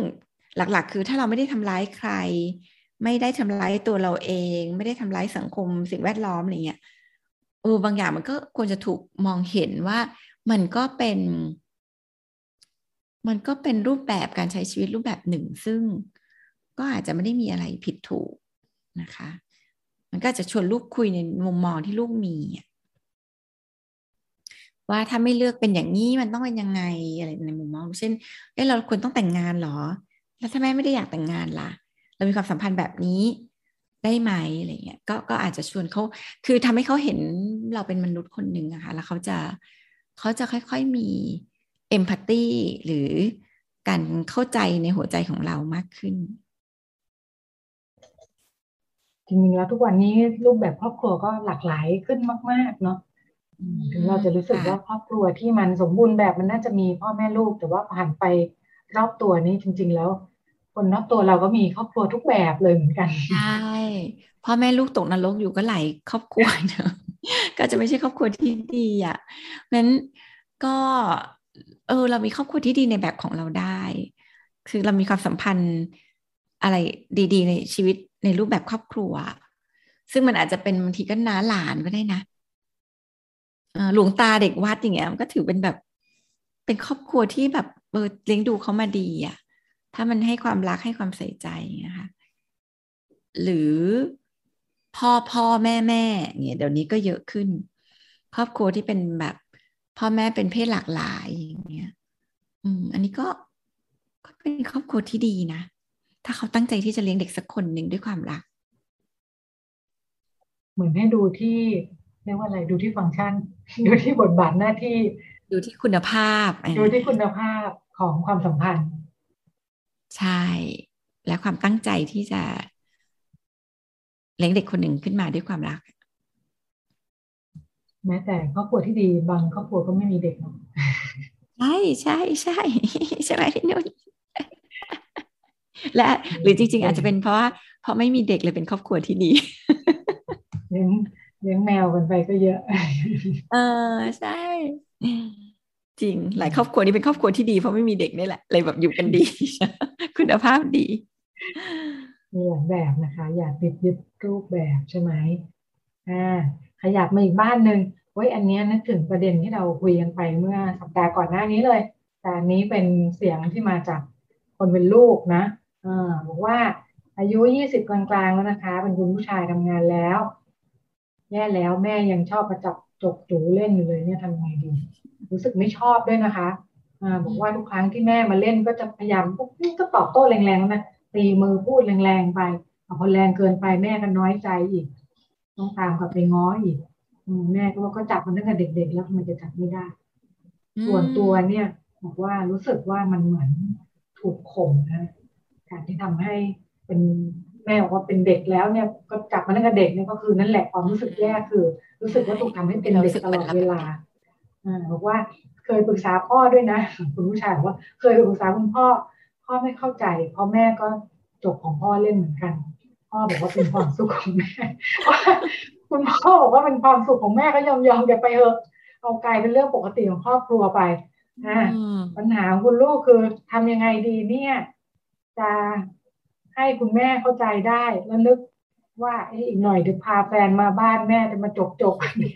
หลักๆ คือถ้าเราไม่ได้ทำร้ายใคร ไม่ได้ทำร้ายตัวเราเอง ไม่ได้ทำร้ายสังคม สิ่งแวดล้อมอะไรเงี้ยเออบางอย่างมันก็ควรจะถูกมองเห็นว่ามันก็เป็น มันก็เป็นรูปแบบการใช้ชีวิตรูปแบบหนึ่ง ซึ่งก็อาจจะไม่ได้มีอะไรผิดถูกนะคะ มันก็จะชวนลูกคุยในมุมมองที่ลูกมี ว่าถ้าไม่เลือกเป็นอย่างนี้มันต้องเป็นยังไงอะไรในมุมมองเช่นเอ้เราควรต้องแต่งงานหรอ แล้วถ้าแม่ไม่ได้อยากแต่งงานล่ะ เรามีความสัมพันธ์แบบนี้ได้ไหมอะไรเงี้ยก็ก็อาจจะชวนเขาคือทำให้เขาเห็นเราเป็นมนุษย์คนหนึ่งนะคะแล้วเขาจะเขาจะค่อยๆมีเอมพัตตีหรือการเข้าใจในหัวใจของเรามากขึ้นจริงๆแล้วทุกวันนี้รูปแบบครอบครัวก็หลากหลายขึ้นมาก ๆ เนาะ ถึงเราจะรู้สึกว่าครอบครัวที่มันสมบูรณ์แบบมันน่าจะมีพ่อแม่ลูก แต่ว่าผ่านไปรอบตัวนี้จริง ๆ แล้ว คนรอบตัวเราก็มีครอบครัวทุกแบบเลยเหมือนกันใช่พ่อแม่ลูกตกนรกอยู่ก็หลายครอบครัวเนอะก็จะไม่ใช่ครอบครัวที่ดีอะนั้นก็เออเรามีครอบครัวที่ดีในแบบของเราได้ คือเรามีความสัมพันธ์อะไรดีๆ ในชีวิตในรูปแบบครอบครัว ซึ่งมันอาจจะเป็นบางทีก็น้าหลานก็ได้นะ หลวงตาเด็กวัดอย่างเงี้ยมันก็ถือเป็นแบบ เป็นครอบครัวที่แบบเออเลี้ยงดูเขามาดีอะ ถ้ามันให้ความรักให้ความใส่ใจนะคะหรือพ่อพ่อแม่แม่เนี่ยเดี๋ยวนี้ก็เยอะขึ้น ครอบครัวที่เป็นแบบ พ่อแม่เป็นเพศหลากหลายอย่างเงี้ย อืม อันนี้ก็ก็เป็นครอบครัวที่ดีนะถ้าเขาตั้งใจที่จะเลี้ยงเด็กสักคนหนึ่งด้วยความรัก เหมือนให้ดูที่ รียกว่าอะไรดูที่ฟังก์ชัน ดูที่บทบาทหน้าที่ ดูที่คุณภาพ ดูที่คุณภาพของความสัมพันธ์ ใช่ และความตั้งใจที่จะเลี้ยงเด็กคนหนึ่งขึ้นมาด้วยความรัก แม้แต่ครอบครัวที่ดีบางครอบครัวก็ไม่มีเด็กเนาะใช่ใช่ใช่ใช่ไหมพี่นุ่นและหรือจริง ๆ อาจจะเป็นเพราะว่าเพราะไม่มีเด็กเลยเป็นครอบครัวที่ดี เลี้ยงเลี้ยงแมวกันไปก็เยอะ เออใช่ จริง หลายครอบครัวนี้เป็นครอบครัวที่ดีเพราะไม่มีเด็กนี่แหละเลยแบบอยู่กันดี คุณภาพดีมีหลายแบบนะคะ อยากติดยึดรูปแบบใช่ไหมอ่าขยับมาอีกบ้านหนึ่งเว้ยอันนี้นึกถึงประเด็นที่เราคุยกันไปเมื่อสัปดาห์ก่อนหน้านี้เลย แต่อันนี้เป็นเสียงที่มาจากคนเป็นลูกนะอ่าบอกว่าอายุยี่สิบกลางๆแล้วนะคะ เป็นคุณผู้ชายทำงานแล้ว แย่แล้วแม่ยังชอบมาจับจกจูเล่นอยู่เลยเนี่ยทำไงดี รู้สึกไม่ชอบด้วยนะคะอ่าบอกว่าทุกครั้งที่แม่มาเล่นก็จะพยายามก็ตอบโต้แรงๆนะตีมือพูดแรงๆไปพอแรงเกินไปแม่ก็น้อยใจอีก ต้องตามกลับไปง้ออีกแม่ก็ว่าก็จับมันตั้งแต่เด็ก ๆ แล้วมันจะจับไม่ได้ ส่วนตัวเนี่ย บอกว่ารู้สึกว่ามันเหมือนถูกข่มนะ การที่ทำให้เป็น แม่บอกว่าเป็นเด็กแล้วเนี่ยก็จับมาตั้งแต่เด็กเนี่ยก็คือนั่นแหละความรู้สึกแย่คือ รู้สึกว่าถูกทำให้เป็นเด็กตลอดเวลาอ่าบอกว่าเคยปรึกษาพ่อด้วยนะคุณผู้ชายบอกว่าเคยปรึกษาคุณพ่อ พ่อไม่เข้าใจพ่อแม่ก็จบของพ่อเล่นเหมือนกัน พ่อบอกว่าเป็นความสุขของแม่คุณพ่อบอกว่าเป็นความสุขของแม่ก็ยอมยอมแกไปเถอะเอากลายเป็นเรื่องปกติของครอบครัวไปนะปัญหาคุณลูกคือทำยังไงดีเนี่ย จะ ให้คุณแม่เข้าใจได้แล้วนึกว่าอีกหน่อยเดี๋ยวพาแฟนมาบ้านแม่จะมาจกจกนี่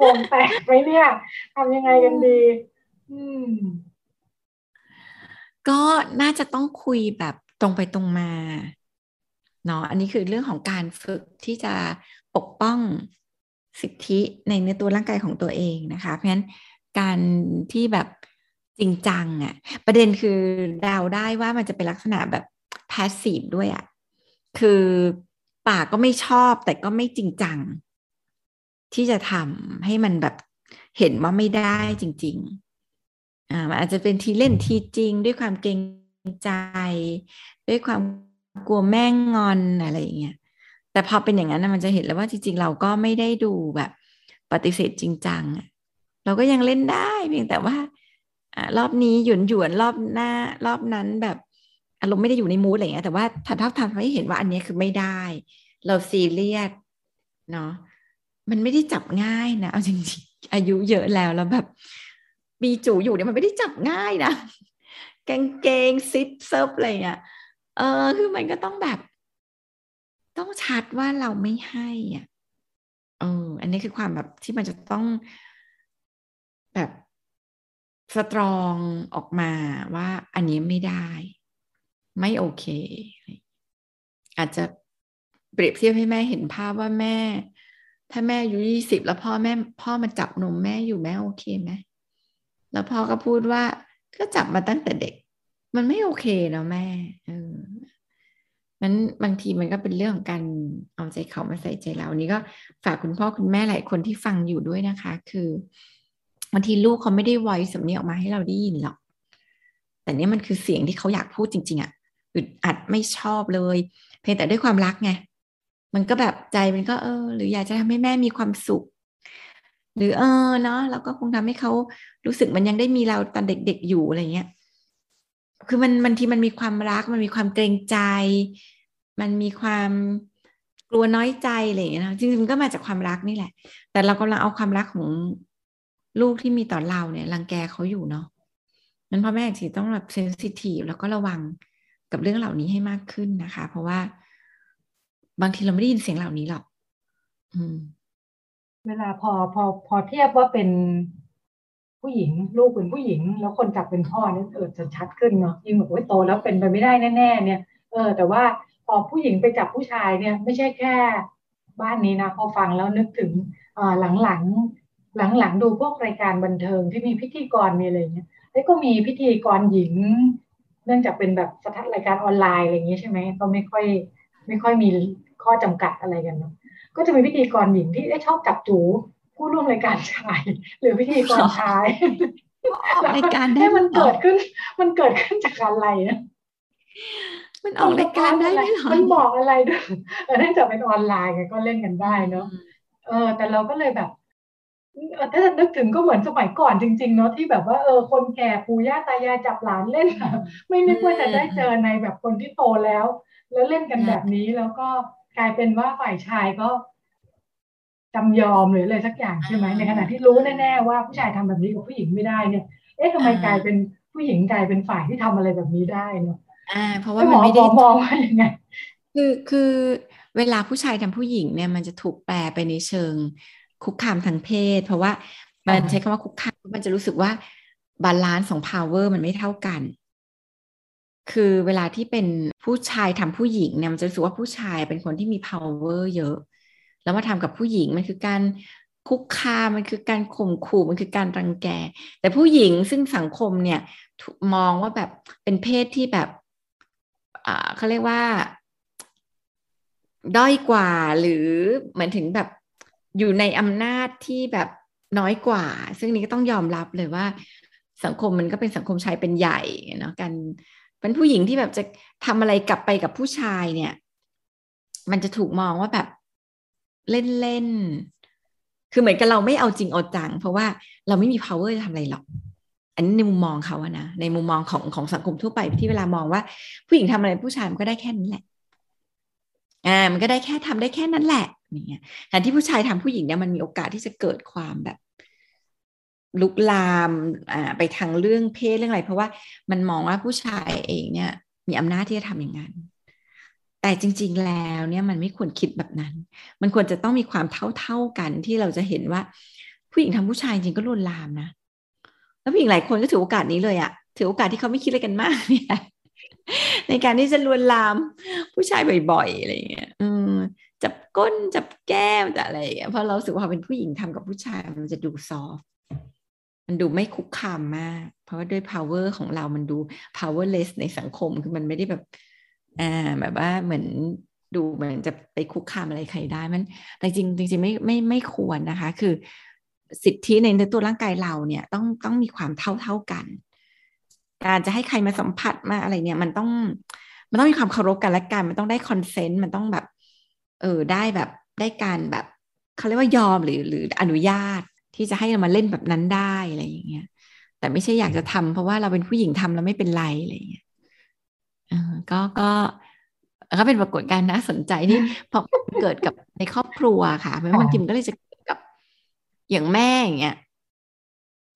วงแตกไหมเนี่ยทำยังไงกันดี อืม ก็น่าจะต้องคุยแบบตรงไปตรงมาเนาะอันนี้คือเรื่องของการฝึกที่จะปกป้องสิทธิในเนื้อตัวร่างกายของตัวเองนะคะ เพราะฉะนั้นการที่แบบจริงจังอะ่ะ ประเด็นคือเดาได้ว่ามันจะเป็นลักษณะแบบ พาสซีฟด้วยอะ่ะคือป่ากก็ไม่ชอบแต่ก็ไม่จริงจัง ที่จะทำให้มันแบบเห็นว่าไม่ได้จริง ๆ อ่ามันอาจจะเป็นทีเล่นทีจริง ด้วยความเกรงใจ ด้วยความกลัวแม่งงอนอะไรอย่างเงี้ยแต่พอเป็นอย่างนั้นนะมันจะเห็นแล้วว่าจริง ๆ เราก็ไม่ได้ดูแบบปฏิเสธจริงจังเราก็ยังเล่นได้เพียงแต่ว่าอรอบนี้หยุนหยวนรอบหน้ารอบนั้นแบบ อารมณ์ไม่ได้อยู่ในมูดอะไรเงี้ยแต่ว่าถ้าททำให้เห็นว่าอันนี้คือไม่ได้ เราซีเรียสเนาะมันไม่ได้จับง่ายนะเอาจริงๆอายุเยอะแล้วแล้วแบบมีจูอยู่เนี่ยมันไม่ได้จับง่ายนะกางเกงซิปเซิฟอะไรเงี้ยเออคือมันก็ต้องแบบ ต้องชัดว่าเราไม่ให้อะเอออันนี้คือความแบบที่มันจะต้องแบบ strong ออกมาว่าอันนี้ไม่ได้ ไม่โอเค อาจจะเปรียบเทียบให้แม่เห็นภาพว่าแม่ ถ้าแม่อายุยี่สิบแล้วพ่อแม่พ่อมาจับนมแม่อยู่แม่โอเคไหมแล้วพ่อก็พูดว่าก็จับมาตั้งแต่เด็ก มันไม่โอเคเนาะแม่เออนั้นบางทีมันก็เป็นเรื่องของการเอาใจเขามาใส่ใจเรานี้ก็ฝากคุณพ่อคุณแม่หลายคนที่ฟังอยู่ด้วยนะคะ คือบางทีลูกเขาไม่ได้ไวสำเนียงออกมาให้เราได้ยินหรอก แต่นี่มันคือเสียงที่เขาอยากพูดจริง ๆอะ่ะ อึดอัดไม่ชอบเลย เพียงแต่ด้วยความรักไงมันก็แบบใจมันก็เออ หรืออยากจะทำให้แม่มีความสุข หรือเออเนาะเราก็คงทำให้เขารู้สึกมันยังได้มีเราตอนเด็กๆอยู่อะไรเงี้ยคือมันบางทีมันมีความรัก มันมีความเกรงใจ มันมีความกลัวน้อยใจอะไรอย่างเงี้ยนะจริงๆมันก็มาจากความรักนี่แหละ แต่เรากำลังเอาความรักของลูกที่มีต่อเราเนี่ยรังแกเขาอยู่เนาะนั้นพ่อแม่ทีต้องแบบเซนซิทีฟแล้วก็ระวัง กับเรื่องเหล่านี้ให้มากขึ้นนะคะ เพราะว่าบางทีเราไม่ได้ยินเสียงเหล่านี้หรอกอืมเวลาพอพอพอเทียบว่าเป็นผู้หญิง ลูกเป็นผู้หญิง แล้วคนจับเป็นพ่อเนี่ยเออจะชัดขึ้นเนาะยิ่งแบบว่าโตแล้วเป็นไปไม่ได้แน่ๆเนี่ย เออ แต่ว่าพอผู้หญิงไปจับผู้ชายเนี่ย ไม่ใช่แค่ บ้านนี้นะพอฟังแล้วนึกถึงอ่าหลังๆหลังๆดูพวกรายการบันเทิงที่มีพิธีกรมีอะไรเงี้ยแล้วก็มีพิธีกรหญิง นื่องจากเป็นแบบสถานรายการออนไลน์อะไรอย่างนี้ใช่ไหมก็ไม่ค่อยไม่ค่อยมีข้อจำกัดอะไรกันเนาะก็จะมีพิธีกรหญิงที่ชอบจับจูผู้ร่วมรายการชาย หรือพิธีกรชายรายการได้ให้มันเกิดขึ้น มันเกิดขึ้นจากอะไรนะมันออกรายการได้ไหมหรอมันบอกอะไรด้วยเนื่องจากเป็นออนไลน์ไงก็เล่นกันได้เนาะเออ แต่เราก็เลยแบบ ถ้านึกถึงก็เหมือนสมัยก่อนจริง ๆ เนาะที่แบบว่าเออคนแก่ปู่ย่าตายายจับหลานเล่น ไม่นึกว่าจะได้เจอในแบบคนที่โตแล้ว แล้วเล่นกันแบบนี้แล้วก็กลายเป็นว่าฝ่ายชายก็จำยอมหรืออะไรสักอย่างใช่ไหมในขณะที่รู้แน่ๆว่าผู้ชายทำแบบนี้กับผู้หญิงไม่ได้เนี่ย เอ๊ะทำไมกลายเป็นผู้หญิงกลายเป็นฝ่ายที่ทำอะไรแบบนี้ได้เนาะอ่า เพราะว่ามันไม่ได้มองว่ายังไงคือคือเวลาผู้ชายทำผู้หญิงเนี่ยมันจะถูกแปลไปในเชิง คุกคามทางเพศ เพราะว่ามันใช้คำว่าคุกคามมันจะรู้สึกว่า balance ของ power มันไม่เท่ากัน คือเวลาที่เป็นผู้ชายทำผู้หญิงเนี่ยมันจะรู้สึกว่าผู้ชายเป็นคนที่มี power เยอะ แล้วมาทำกับผู้หญิงมันคือการคุกคามมันคือการข่มขู่มันคือการรังแก แต่ผู้หญิงซึ่งสังคมเนี่ยมองว่าแบบเป็นเพศที่แบบอ่าเขาเรียกว่า ด้อยกว่าหรือเหมือนถึงแบบ อยู่ในอำนาจที่แบบน้อยกว่า ซึ่งนี้ก็ต้องยอมรับเลยว่า สังคมมันก็เป็นสังคมชายเป็นใหญ่เนาะกันเป็นผู้หญิงที่แบบจะทำอะไรกลับไปกับผู้ชายเนี่ย มันจะถูกมองว่าแบบเล่นเล่นคือเหมือนกับเราไม่เอาจริงเอาจัง เพราะว่าเราไม่มี power จะทำอะไรหรอก อันนี้ในมุมมองเขาอะนะ ในมุมมองของของสังคมทั่วไปที่เวลามองว่า ผู้หญิงทำอะไรผู้ชายมันก็ได้แค่นี้แหละ อ่า มันก็ได้แค่ทำได้แค่นั้นแหละ เงี้ยแต่ที่ผู้ชายทำผู้หญิงเนี่ยมันมีโอกาสที่จะเกิดความแบบ ลุกลามอ่าไปทางเรื่องเพศเรื่องอะไร เพราะว่ามันมองว่าผู้ชายเองเนี่ย มีอำนาจที่จะทำอย่างนั้นแต่จริง ๆ แล้วเนี่ยมันไม่ควรคิดแบบนั้น มันควรจะต้องมีความเท่าๆกันที่เราจะเห็นว่า ผู้หญิงทำผู้ชายจริงก็ลวนลามนะ แล้วผู้หญิงหลายคนก็ถือโอกาสนี้เลยอะถือโอกาสที่เขาไม่คิดอะไรกันมากเนี่ยในการที่จะลวนลามผู้ชายบ่อยๆอะไรอย่างเงี้ย อืม ก้นจับแก้มจะอะไรอย่างเงี้ยเพราะเราสึกว่าเป็นผู้หญิงทำกับผู้ชายมันจะดูซอฟมันดูไม่คุกคามมาก เพราะว่าด้วย power ของเรามันดู powerless ในสังคมคือมันไม่ได้แบบอ่าแบบว่าเหมือนดูเหมือนจะไปคุกคามอะไรใครได้มันแต่จริงจริงไม่ไม่ไม่ควรนะคะ คือสิทธิในตัวร่างกายเราเนี่ยต้องต้องมีความเท่าเท่ากัน การจะให้ใครมาสัมผัสมาอะไรเนี่ย มันต้องมันต้องมีความเคารพกันและกัน มันต้องได้คอนเซนต์มันต้องแบบ เออได้แบบได้การแบบเขาเรียกว่ายอมหรือหรืออนุญาตที่จะให้เรามาเล่นแบบนั้นได้อะไรอย่างเงี้ยแต่ไม่ใช่อยากจะทำเพราะว่าเราเป็นผู้หญิงทำแล้วไม่เป็นไรอะไรอย่างเงี้ยอก็ก็ก็เป็นปรากฏการณ์น่าสนใจที่พอเกิดกับในครอบครัวค่ะเพราะบางทีมันก็เลยจะเกิดกับอย่างแม่อย่างเงี้ย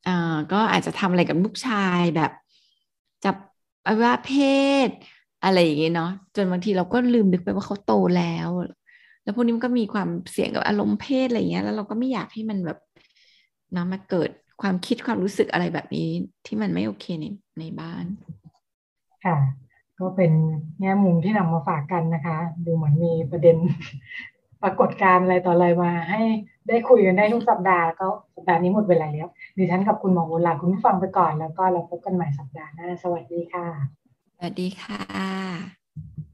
อ่าก็อาจจะทำอะไรกับลูกชายแบบจับอวัยวะเพศ อะไรอย่างเงี้ยเนาะจนบางทีเราก็ลืมนึกไปว่าเขาโตแล้ว แล้วพวกนี้มันก็มีความเสี่ยงกับอารมณ์เพศอะไรเงี้ย แล้วเราก็ไม่อยากให้มันแบบนะมาเกิดความคิดความรู้สึกอะไรแบบนี้ที่มันไม่โอเคในในบ้าน ค่ะ ก็เป็นแง่มุมที่นำมาฝากกันนะคะ ดูเหมือนมีประเด็นปรากฏการณ์อะไรต่ออะไรมา ให้ได้คุยกันได้ทุกสัปดาห์ก็สัปดาห์นี้หมดเวลาแล้วดิฉันกับคุณหมอโบลาคุณผู้ฟังไปก่อนแล้วก็เราพบกันใหม่สัปดาห์หน้าสวัสดีค่ะ สวัสดีค่ะ